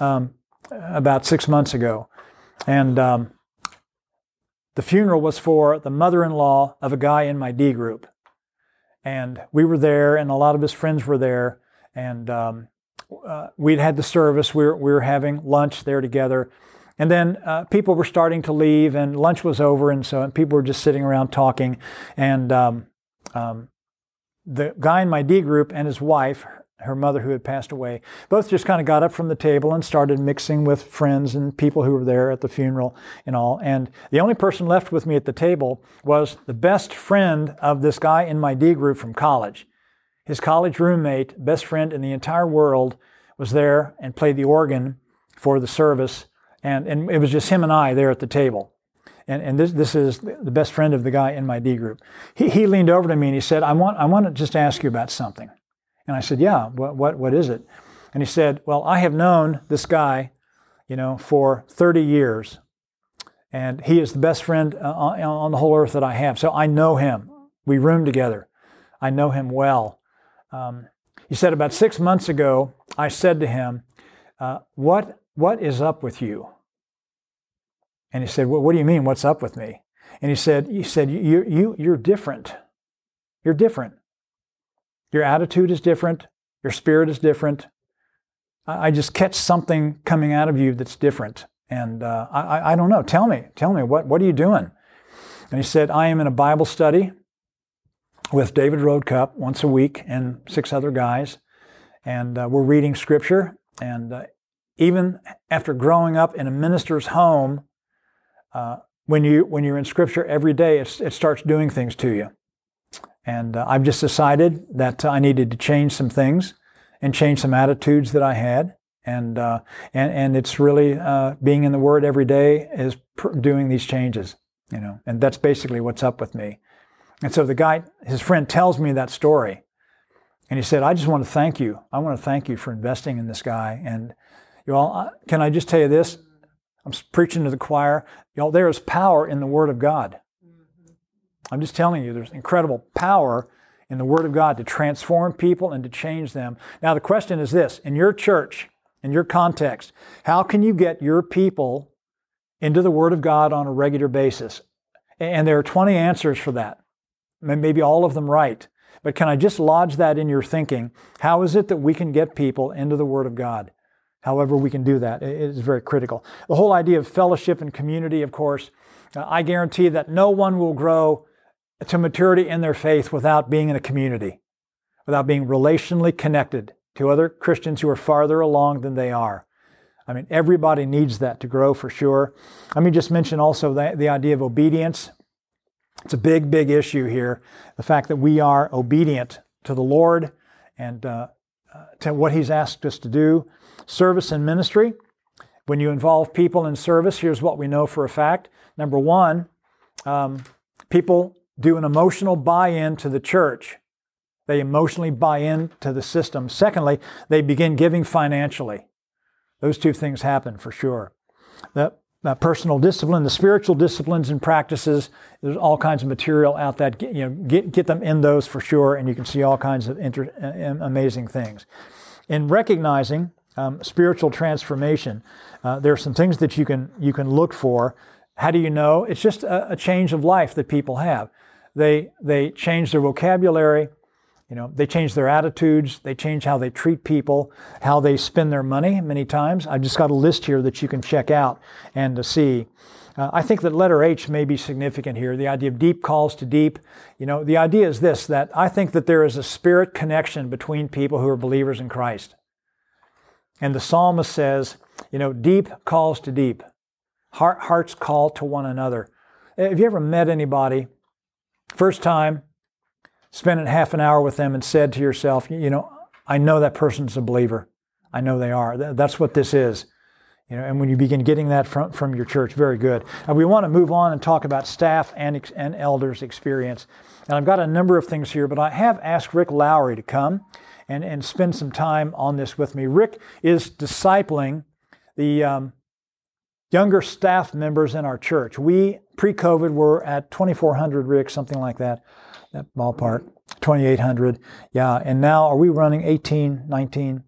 S2: um, about six months ago. And um, the funeral was for the mother in law of a guy in my D group. And we were there, and a lot of his friends were there. And um, uh, we'd had the service, we were, we were having lunch there together. And then uh, people were starting to leave, and lunch was over, and so and people were just sitting around talking. And um, um, the guy in my D group and his wife, her mother who had passed away, both just kind of got up from the table and started mixing with friends and people who were there at the funeral and all. And the only person left with me at the table was the best friend of this guy in my D group from college. His college roommate, best friend in the entire world, was there and played the organ for the service. And, and it was just him and I there at the table. And, and this, this is the best friend of the guy in my D group. He, he leaned over to me and he said, I want, I want to just ask you about something. And I said, Yeah, what, what, what is it? And he said, Well, I have known this guy, you know, for 30 years. And he is the best friend uh, on the whole earth that I have. So I know him. We room together. I know him well. Um, he said, About six months ago, I said to him, uh, what, what is up with you? And he said, well, What do you mean, what's up with me? And he said, he said you, you, You're different. You're different. Your attitude is different. Your spirit is different. I just catch something coming out of you that's different. And uh, I, I don't know. Tell me. Tell me. What, what are you doing? And he said, I am in a Bible study with David Roadcup once a week and six other guys. And uh, we're reading scripture. And uh, even after growing up in a minister's home, uh, when, you, when you're in scripture every day, it starts doing things to you. And uh, I've just decided that I needed to change some things and change some attitudes that I had. And, uh, and, and it's really uh, being in the Word every day is pr- doing these changes, you know, and that's basically what's up with me. And so the guy, his friend tells me that story. And he said, I just want to thank you. I want to thank you for investing in this guy. And you all, can I just tell you this? I'm preaching to the choir. Know, there is power in the Word of God. I'm just telling you, there's incredible power in the Word of God to transform people and to change them. Now, the question is this in your church, in your context, how can you get your people into the Word of God on a regular basis? And there are 20 answers for that, maybe all of them right. But can I just lodge that in your thinking? How is it that we can get people into the Word of God? However, we can do that it is very critical. The whole idea of fellowship and community, of course, uh, I guarantee that no one will grow to maturity in their faith without being in a community, without being relationally connected to other Christians who are farther along than they are. I mean, everybody needs that to grow for sure. Let me just mention also the, the idea of obedience. It's a big, big issue here. The fact that we are obedient to the Lord and uh, uh, to what He's asked us to do. Service and ministry. When you involve people in service, here's what we know for a fact. Number one, um, people do an emotional buy in to the church. They emotionally buy in to the system. Secondly, they begin giving financially. Those two things happen for sure. The, the personal discipline, the spiritual disciplines and practices, there's all kinds of material out that, you know, get, get them in those for sure, and you can see all kinds of inter, amazing things. In recognizing um, spiritual transformation, uh, there are some things that you can, you can look for. How do you know? It's just a, a change of life that people have. They, they change their vocabulary, you know, they change their attitudes, they change how they treat people, how they spend their money many times. I've just got a list here that you can check out and to see. Uh, I think that letter H may be significant here. The idea of deep calls to deep. You know, the idea is this that I think that there is a spirit connection between people who are believers in Christ. And the psalmist says, you know, deep calls to deep. Heart, hearts call to one another. Have you ever met anybody First time, spent half an hour with them and said to yourself, you know, I know that person's a believer. I know they are. That's what this is. You know, and when you begin getting that from, from your church, very good. And we want to move on and talk about staff and, and elders' experience. And I've got a number of things here, but I have asked Rick Lowry to come and, and spend some time on this with me. Rick is discipling the um, younger staff members in our church. We, pre COVID, were at 2,400 rigs, something like that, that ballpark, 2,800. Yeah, and now are we running 18, 19?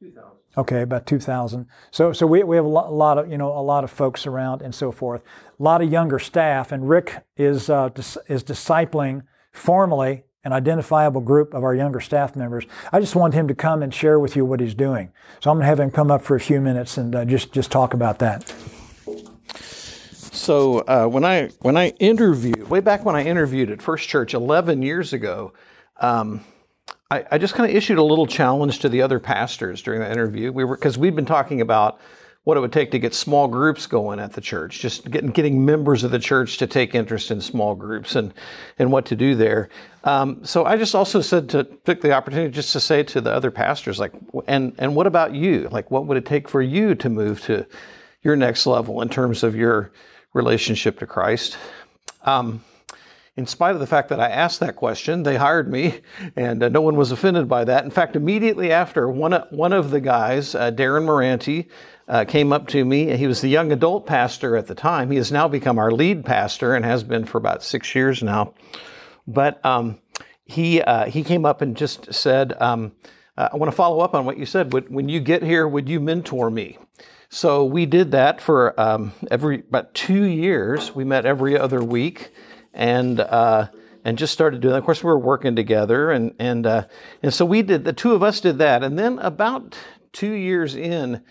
S2: 2,000. Okay, about 2,000. So, so we, we have a lot, a lot, of, you know, a lot of folks around and so forth. A lot of younger staff, and Rick is, uh, dis- is discipling formally an identifiable group of our younger staff members. I just want him to come and share with you what he's doing. So I'm going to have him come up for a few minutes and uh, just just talk about that.
S6: So uh, when I when I interviewed way back when I interviewed at First Church 11 years ago, um, I, I, just kind of issued a little challenge to the other pastors during that interview. We were because we'd been talking about what it would take to get small groups going at the church, just getting getting members of the church to take interest in small groups and and what to do there. Um, so I just also said to took the opportunity just to say to the other pastors like, and and what about you? Like, what would it take for you to move to your next level in terms of your relationship to Christ? Um, in spite of the fact that I asked that question, they hired me, and uh, no one was offended by that. In fact, immediately after, one, one of the guys, uh, Darren Moranti, uh, came up to me. He was the young adult pastor at the time. He has now become our lead pastor and has been for about six years now. But um, he uh, he came up and just said, um, uh, "I want to follow up on what you said. When you get here, would you mentor me?" So we did that for um, every about two years. We met every other week, and uh, and just started doing that. Of course, we were working together, and and uh, and so we did. The two of us did that, and then about two years in,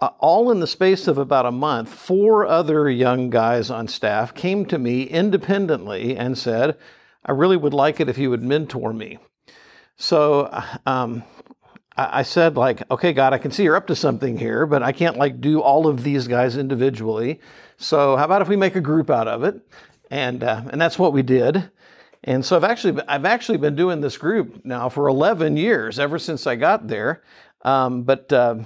S6: uh, all in the space of about a month, four other young guys on staff came to me independently and said, I really would like it if you would mentor me. So um, I, I said, like, okay, God, I can see you're up to something here, but I can't like do all of these guys individually. So how about if we make a group out of it? And uh, and that's what we did. And so I've actually I've actually been doing this group now for 11 years, ever since I got there. Um, but uh,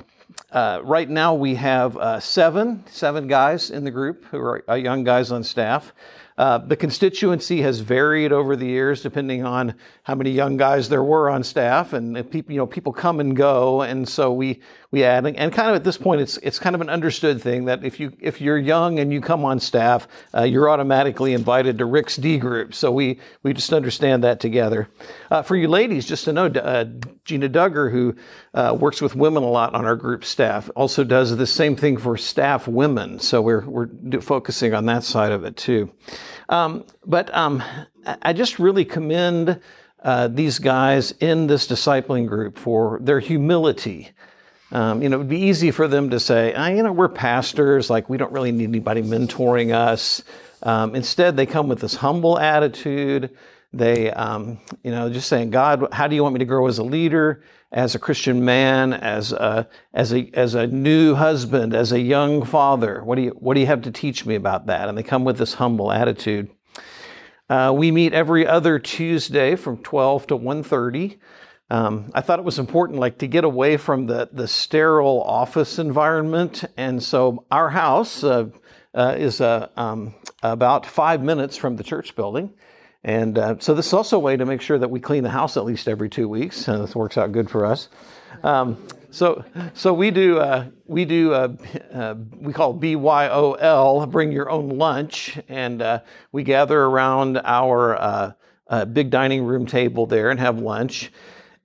S6: uh, right now we have uh, seven, seven guys in the group who are uh, young guys on staff. Uh, the constituency has varied over the years depending on how many young guys there were on staff, and people, you know, people come and go, and so we we add, and kind of at this point, it's it's kind of an understood thing that if you if you're young and you come on staff, uh, you're automatically invited to Rick's D group. So we we just understand that together. Uh, for you ladies, just to know, uh, Gina Duggar, who uh, works with women a lot on our group staff, also does the same thing for staff women. So we're we're focusing on that side of it too. Um, but um, I just really commend. Uh, these guys in this discipling group for their humility um, you know, it would be easy for them to say, ah, you know, we're pastors, like we don't really need anybody mentoring us. Um, instead, they come with this humble attitude. They, um, you know, just saying, God, how do you want me to grow as a leader, as a Christian man, as a, as a, as a new husband, as a young father? What do you, what do you have to teach me about that? And they come with this humble attitude. Uh, we meet every other Tuesday from 12 to 1.30. Um, I thought it was important, like to get away from the the sterile office environment, and so our house uh, uh, is uh, um, about five minutes from the church building, and uh, so this is also a way to make sure that we clean the house at least every two weeks, and this works out good for us. Um, so, so we do uh, we do uh, uh, we call BYOL, bring your own lunch, and uh, we gather around our uh, big dining room table there and have lunch.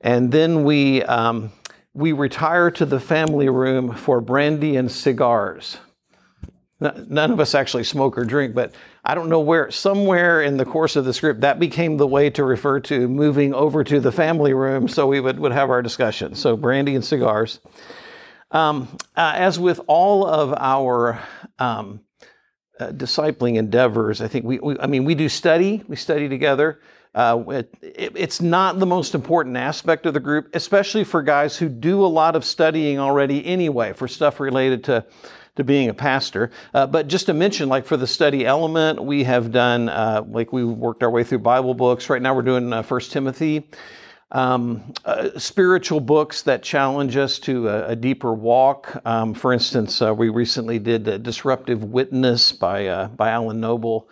S6: And then we, um, we retire to the family room for brandy and cigars. None of us actually smoke or drink, but I don't know where, somewhere in the course of the script, that became the way to refer to moving over to the family room so we would, would have our discussion. So, brandy and cigars. Um, uh, as with all of our um, uh, discipling endeavors, I think we, we, I mean, we do study, we study together. Uh, it, it's not the most important aspect of the group, especially for guys who do a lot of studying already anyway for stuff related to, to being a pastor. Uh, but just to mention, like for the study element, we have done, uh, like we worked our way through Bible books. Right now we're doing uh, First Timothy. Um, uh, spiritual books that challenge us to a, a deeper walk. Um, for instance, uh, we recently did Disruptive Witness by, uh, by Alan Noble.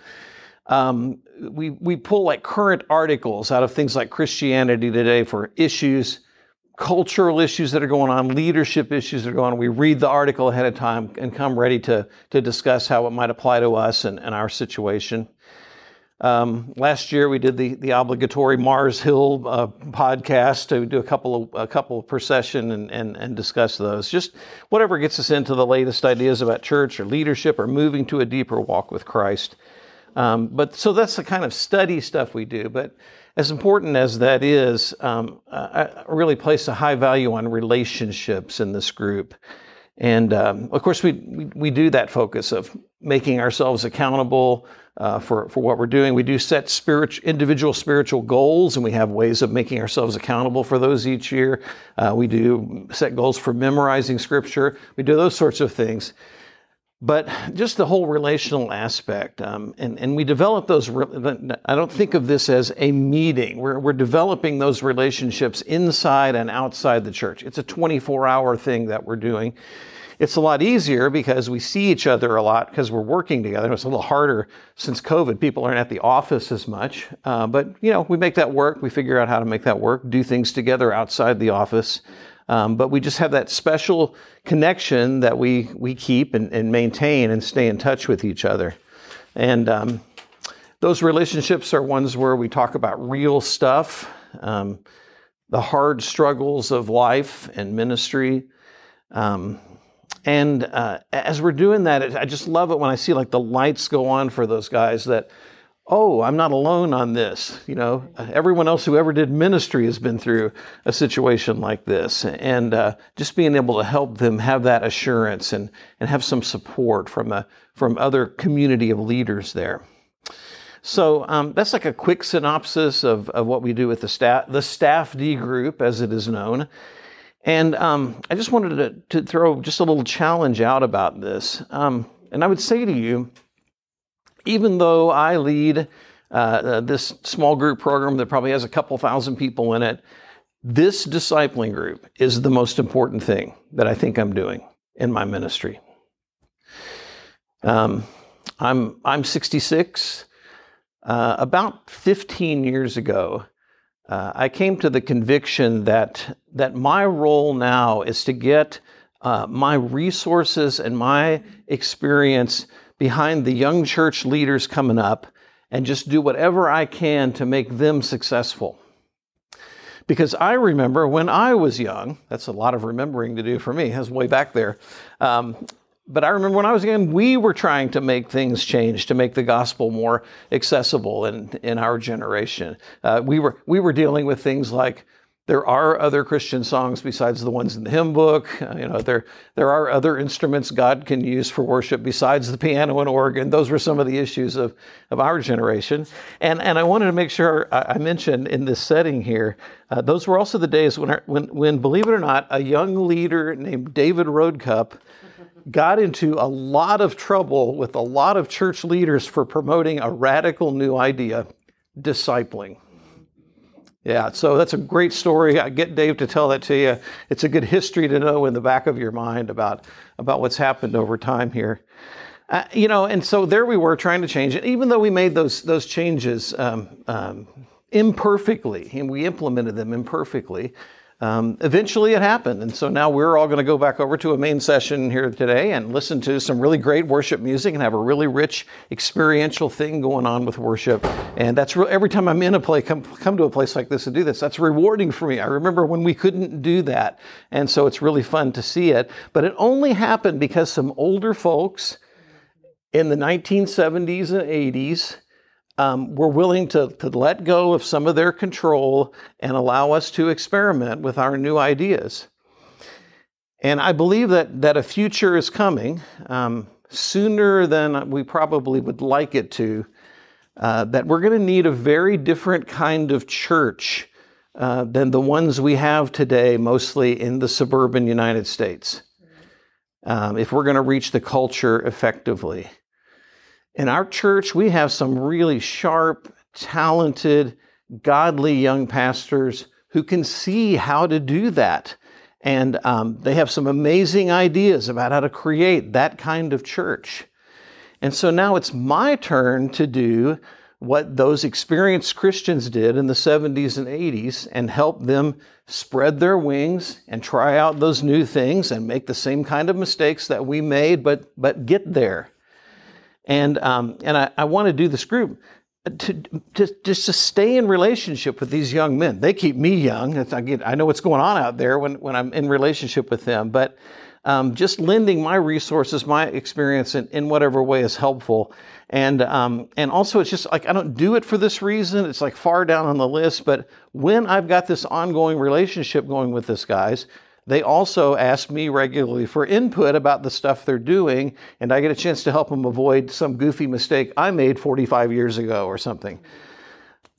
S6: Um, we, we pull like current articles out of things like Christianity Today for issues, cultural issues that are going on, leadership issues that are going on. We read the article ahead of time and come ready to, to discuss how it might apply to us and, and our situation. Um, last year we did the, the obligatory Mars Hill uh, podcast to do a couple of a couple per session and, and, and discuss those. Just whatever gets us into the latest ideas about church or leadership or moving to a deeper walk with Christ. Um, but so that's the kind of study stuff we do. But as important as that is, um, I really place a high value on relationships in this group. And um, of course, we, we, we, do that focus of making ourselves accountable uh, for, for what we're doing. We do set spiritual, individual spiritual goals, and we have ways of making ourselves accountable for those each year. Uh, we do set goals for memorizing scripture. We do those sorts of things but just the whole relational aspect. Um, and, and we develop those, I don't think of this as a meeting. We're, we're developing those relationships inside and outside the church. It's a 24 hour thing that we're doing. It's a lot easier because we see each other a lot because we're working together. It's a little harder since COVID. People aren't at the office as much. Uh, but, you know, we make that work. We figure out how to make that work, do things together outside the office. Um, but we just have that special connection that we, we keep and, and maintain and stay in touch with each other. And um, those relationships are ones where we talk about real stuff, um, the hard struggles of life and ministry. Um, and uh, as we're doing that, I just love it when I see like the lights go on for those guys that oh, I'm not alone on this. You know, everyone else who ever did ministry has been through a situation like this. And uh, just being able to help them have that assurance and, and have some support from, a, from other community of leaders there. So um, that's like a quick synopsis of, of what we do with the staff, the staff D group, as it is known. And um, I just wanted to, to, throw just a little challenge out about this. Um, and I would say to you, even though I lead uh, this small group program that probably has a couple thousand people in it, this discipling group is the most important thing that I think I'm doing in my ministry. Um, I'm I'm 66. Uh, about 15 years ago, uh, I came to the conviction that that my role now is to get uh, my resources and my experience behind the young church leaders coming up and just do whatever I can to make them successful. Because I remember when I was young, that's a lot of remembering to do for me, that's way back there. Um, but I remember when I was young, we were trying to make things change to make the gospel more accessible in, in our generation. Uh, we, were, we were dealing with things like there are other Christian songs besides the ones in the hymn book. Uh, you know, there there are other instruments God can use for worship besides the piano and organ. Those were some of the issues of, of our generation. And and I wanted to make sure I, I mentioned in this setting here, uh, those were also the days when when when believe it or not, a young leader named David Roadcup got into a lot of trouble with a lot of church leaders for promoting a radical new idea, discipling. Yeah, so that's a great story. I get Dave to tell that to you. It's a good history to know in the back of your mind about, about what's happened over time here. Uh, you know, and so there we were trying to change it, even though we made those, those changes um, um, imperfectly and we implemented them imperfectly um, eventually it happened. And so now we're all going to go back over to a main session here today and listen to some really great worship music and have a really rich experiential thing going on with worship. And that's every time I'm in a place, come, come to a place like this to do this, that's rewarding for me. I remember when we couldn't do that. And so it's really fun to see it. But it only happened because some older folks in the 1970s and 80s um, were willing to, to let go of some of their control and allow us to experiment with our new ideas. And I believe that, that a future is coming um, sooner than we probably would like it to, uh, that we're going to need a very different kind of church uh, than the ones we have today, mostly in the suburban United States, um, if we're going to reach the culture effectively. In our church, we have some really sharp, talented, godly young pastors who can see how to do that. And um, they have some amazing ideas about how to create that kind of church. And so now it's my turn to do what those experienced Christians did in the 70s and 80s and help them spread their wings and try out those new things and make the same kind of mistakes that we made, but, but get there. And, um, and I, I want to do this group to, to just to stay in relationship with these young men. They keep me young. I, get, I know what's going on out there when, when I'm in relationship with them, but um, just lending my resources, my experience in, in whatever way is helpful. And, um, and also, it's just like I don't do it for this reason. It's like far down on the list. But when I've got this ongoing relationship going with this guys, they also ask me regularly for input about the stuff they're doing, and I get a chance to help them avoid some goofy mistake I made 45 years ago or something.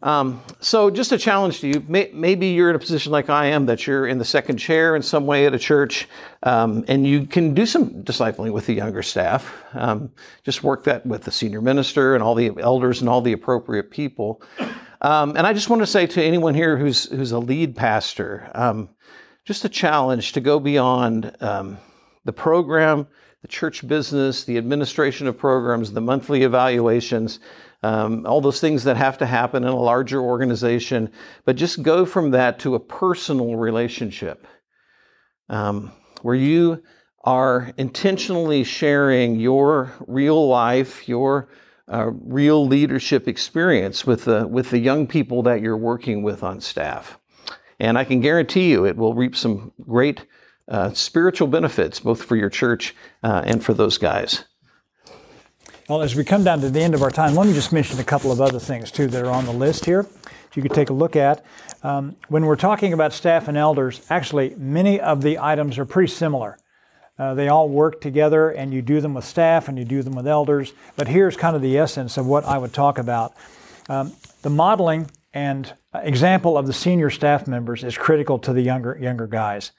S6: Um, so, just a challenge to you. May, maybe you're in a position like I am that you're in the second chair in some way at a church, um, and you can do some discipling with the younger staff. Um, just work that with the senior minister and all the elders and all the appropriate people. Um, and I just want to say to anyone here who's who's a lead pastor, um, just a challenge to go beyond um, the program, the church business, the administration of programs, the monthly evaluations, um, all those things that have to happen in a larger organization, but just go from that to a personal relationship um, where you are intentionally sharing your real life, your uh, real leadership experience with the, with the young people that you're working with on staff. And I can guarantee you it will reap some great uh, spiritual benefits, both for your church uh, and for those guys.
S2: Well, as we come down to the end of our time, let me just mention a couple of other things too that are on the list here. You could take a look at. Um, when we're talking about staff and elders, actually, many of the items are pretty similar. Uh, they all work together, and you do them with staff and you do them with elders. But here's kind of the essence of what I would talk about. Um, the modeling and example of the senior staff members is critical to the younger younger guys.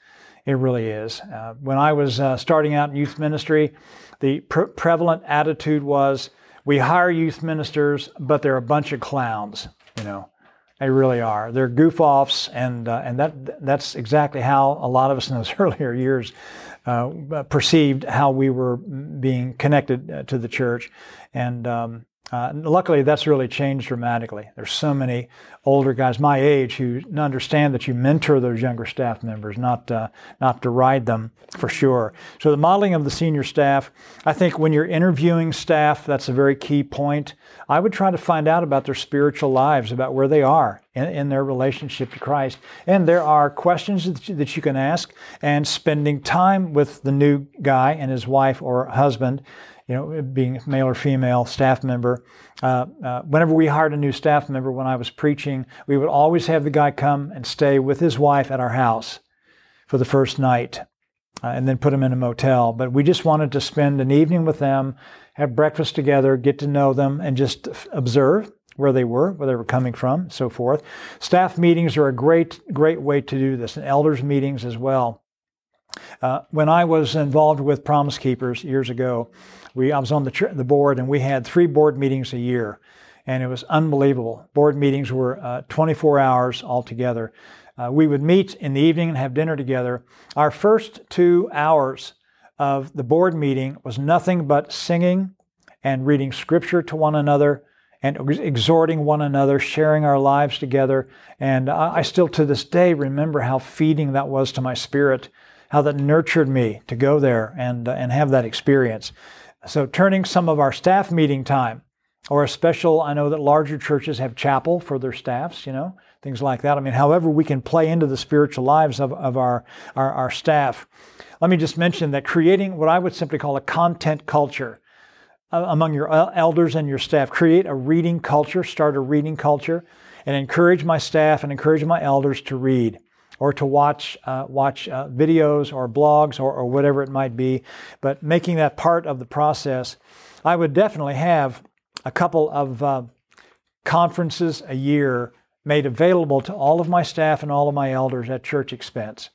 S2: It really is. Uh, when I was uh, starting out in youth ministry, the pre- prevalent attitude was, "We hire youth ministers, but they're a bunch of clowns." You know, they really are. They're goof offs, and uh, and that that's exactly how a lot of us in those earlier years uh, perceived how we were being connected uh, to the church, and um, Uh, luckily, that's really changed dramatically. There's so many older guys my age who understand that you mentor those younger staff members, not uh, not deride them for sure. So the modeling of the senior staff, I think when you're interviewing staff, that's a very key point. I would try to find out about their spiritual lives, about where they are in, in their relationship to Christ, and there are questions that you, that you can ask, and spending time with the new guy and his wife or husband you know, being male or female staff member. Uh, uh, whenever we hired a new staff member, when I was preaching, we would always have the guy come and stay with his wife at our house for the first night uh, and then put him in a motel. But we just wanted to spend an evening with them, have breakfast together, get to know them, and just observe where they were, where they were coming from, so forth. Staff meetings are a great, great way to do this, and elders meetings as well. Uh, when I was involved with Promise Keepers years ago, we, I was on the, the board and we had three board meetings a year. And it was unbelievable. Board meetings were uh, 24 hours altogether. Uh, we would meet in the evening and have dinner together. Our first two hours of the board meeting was nothing but singing and reading scripture to one another and exhorting one another, sharing our lives together. And I, I still to this day remember how feeding that was to my spirit, how that nurtured me to go there and, uh, and have that experience. So, turning some of our staff meeting time or a special, I know that larger churches have chapel for their staffs, you know, things like that. I mean, however, we can play into the spiritual lives of, of our, our, our staff. Let me just mention that creating what I would simply call a content culture uh, among your elders and your staff, create a reading culture, start a reading culture, and encourage my staff and encourage my elders to read or to watch uh, watch uh, videos or blogs or, or whatever it might be, but making that part of the process. I would definitely have a couple of uh, conferences a year made available to all of my staff and all of my elders at church expense.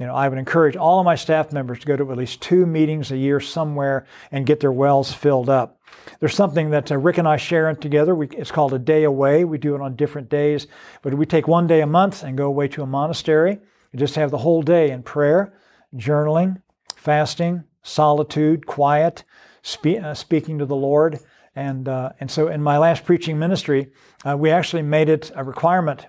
S2: You know, I would encourage all of my staff members to go to at least two meetings a year somewhere and get their wells filled up. There's something that uh, Rick and I share together. We, it's called a day away. We do it on different days, but we take one day a month and go away to a monastery and just have the whole day in prayer, journaling, fasting, solitude, quiet, spe- uh, speaking to the Lord. And, uh, and so in my last preaching ministry, uh, we actually made it a requirement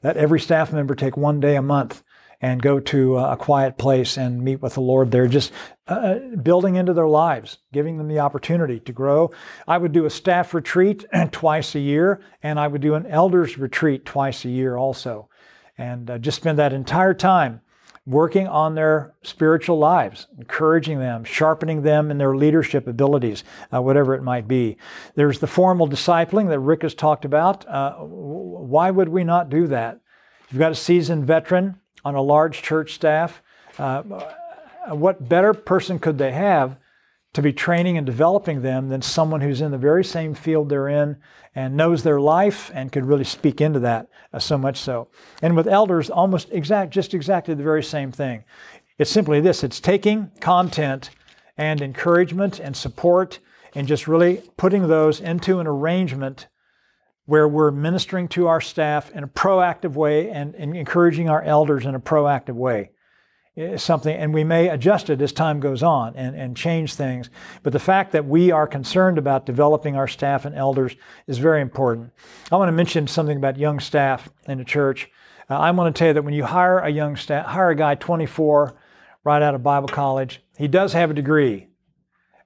S2: that every staff member take one day a month and go to a quiet place and meet with the Lord there, just uh, uh, building into their lives, giving them the opportunity to grow. I would do a staff retreat twice a year, and I would do an elders retreat twice a year also. And uh, just spend that entire time working on their spiritual lives, encouraging them, sharpening them in their leadership abilities, uh, whatever it might be. There's the formal discipling that Rick has talked about. Uh, why would we not do that? You've got a seasoned veteran on a large church staff. Uh, what better person could they have to be training and developing them than someone who's in the very same field they're in and knows their life and could really speak into that uh, so much so. And with elders, almost exact, just exactly the very same thing. It's simply this: it's taking content and encouragement and support and just really putting those into an arrangement where we're ministering to our staff in a proactive way and, and encouraging our elders in a proactive way. It's something, and we may adjust it as time goes on and, and change things. But the fact that we are concerned about developing our staff and elders is very important. I want to mention something about young staff in the church. Uh, I want to tell you that when you hire a young staff, hire a guy 24 right out of Bible college, he does have a degree.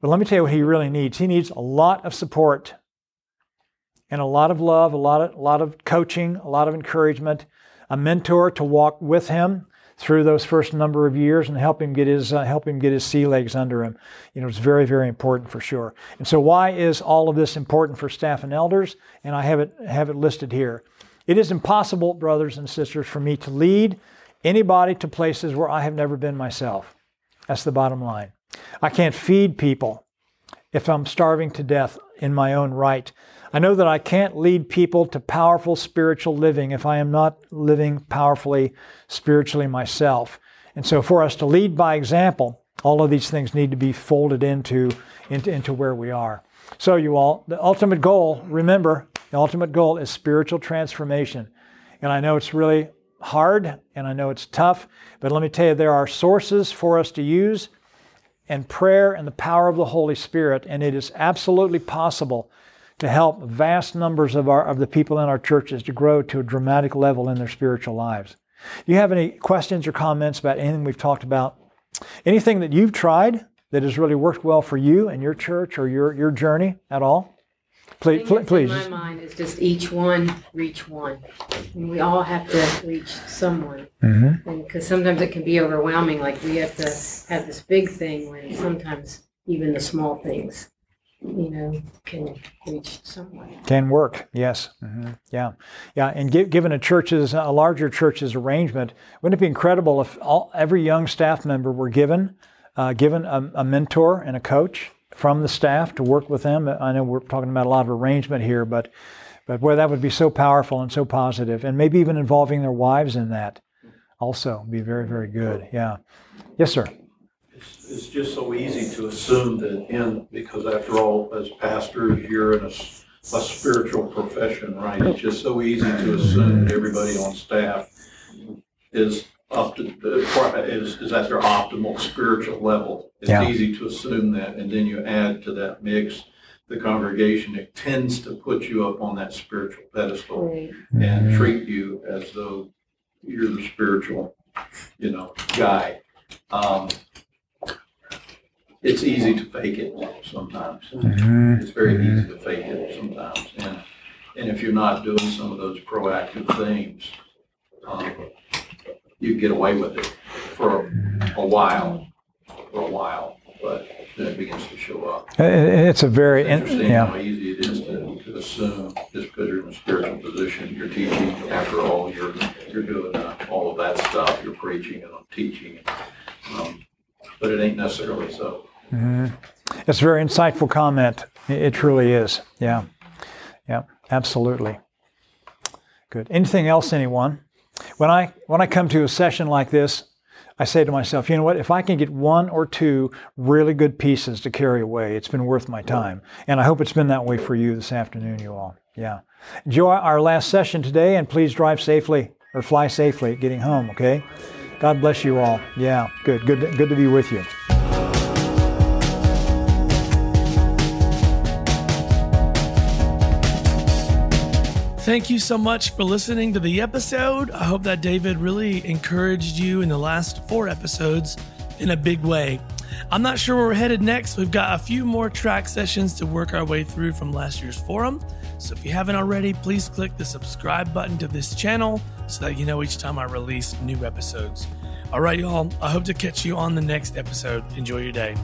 S2: But let me tell you what he really needs. He needs a lot of support and a lot of love, a lot of, a lot of coaching, a lot of encouragement, a mentor to walk with him through those first number of years and help him get his uh, help him get his sea legs under him. You know, it's very very important for sure. And so, why is all of this important for staff and elders? And I have it have it listed here. It is impossible, brothers and sisters, for me to lead anybody to places where I have never been myself. That's the bottom line. I can't feed people if I'm starving to death in my own right. I know that I can't lead people to powerful spiritual living if I am not living powerfully spiritually myself. And so, for us to lead by example, all of these things need to be folded into, into, into where we are. So, you all, the ultimate goal, remember, the ultimate goal is spiritual transformation. And I know it's really hard and I know it's tough, but let me tell you, there are sources for us to use and prayer and the power of the Holy Spirit, and it is absolutely possible to help vast numbers of, our, of the people in our churches to grow to a dramatic level in their spiritual lives. Do you have any questions or comments about anything we've talked about? Anything that you've tried that has really worked well for you and your church or your, your journey at all? Please, please.
S7: In my mind is just each one reach one. And we all have to reach someone. Mm-hmm. Because sometimes it can be overwhelming. Like we have to have this big thing when sometimes even the small things, you know, can reach someone.
S2: Can work, yes. Mm-hmm. Yeah. Yeah. And gi- given a church's, a larger church's arrangement, wouldn't it be incredible if all, every young staff member were given, uh, given a, a mentor and a coach? From the staff to work with them. I know we're talking about a lot of arrangement here, but but boy, that would be so powerful and so positive, and maybe even involving their wives in that also be very very good. Yeah, yes, sir.
S8: It's, it's just so easy to assume that in because after all, as pastors, you're in a, a spiritual profession, right? It's just so easy to assume that everybody on staff is up to the, is, is at their optimal spiritual level. It's yeah. easy to assume that, and then you add to that mix the congregation. It tends to put you up on that spiritual pedestal right. and mm-hmm. treat you as though you're the spiritual, you know, guy. Um, it's easy to fake it sometimes. Mm-hmm. It's very mm-hmm. easy to fake it sometimes, and and if you're not doing some of those proactive things. Um, you get away with it for a, while, for a while, but then it begins to show up.
S2: It's a very
S8: it's interesting yeah. how easy it is to, to assume just because you're in a spiritual position, you're teaching. After all, you're you're doing uh, all of that stuff. You're preaching and teaching, um, but it ain't necessarily so.
S2: Mm-hmm. It's a very insightful comment. It truly is. Yeah, yeah, absolutely. Good. Anything else, anyone? When I when I come to a session like this, I say to myself, you know what? If I can get one or two really good pieces to carry away, it's been worth my time. And I hope it's been that way for you this afternoon, you all. Yeah. Enjoy our last session today, and please drive safely or fly safely getting home. Okay. God bless you all. Yeah. Good. Good. Good to be with you.
S1: Thank you so much for listening to the episode. I hope that David really encouraged you in the last four episodes in a big way. I'm not sure where we're headed next. We've got a few more track sessions to work our way through from last year's forum. So if you haven't already, please click the subscribe button to this channel so that you know each time I release new episodes. All right, y'all. I hope to catch you on the next episode. Enjoy your day.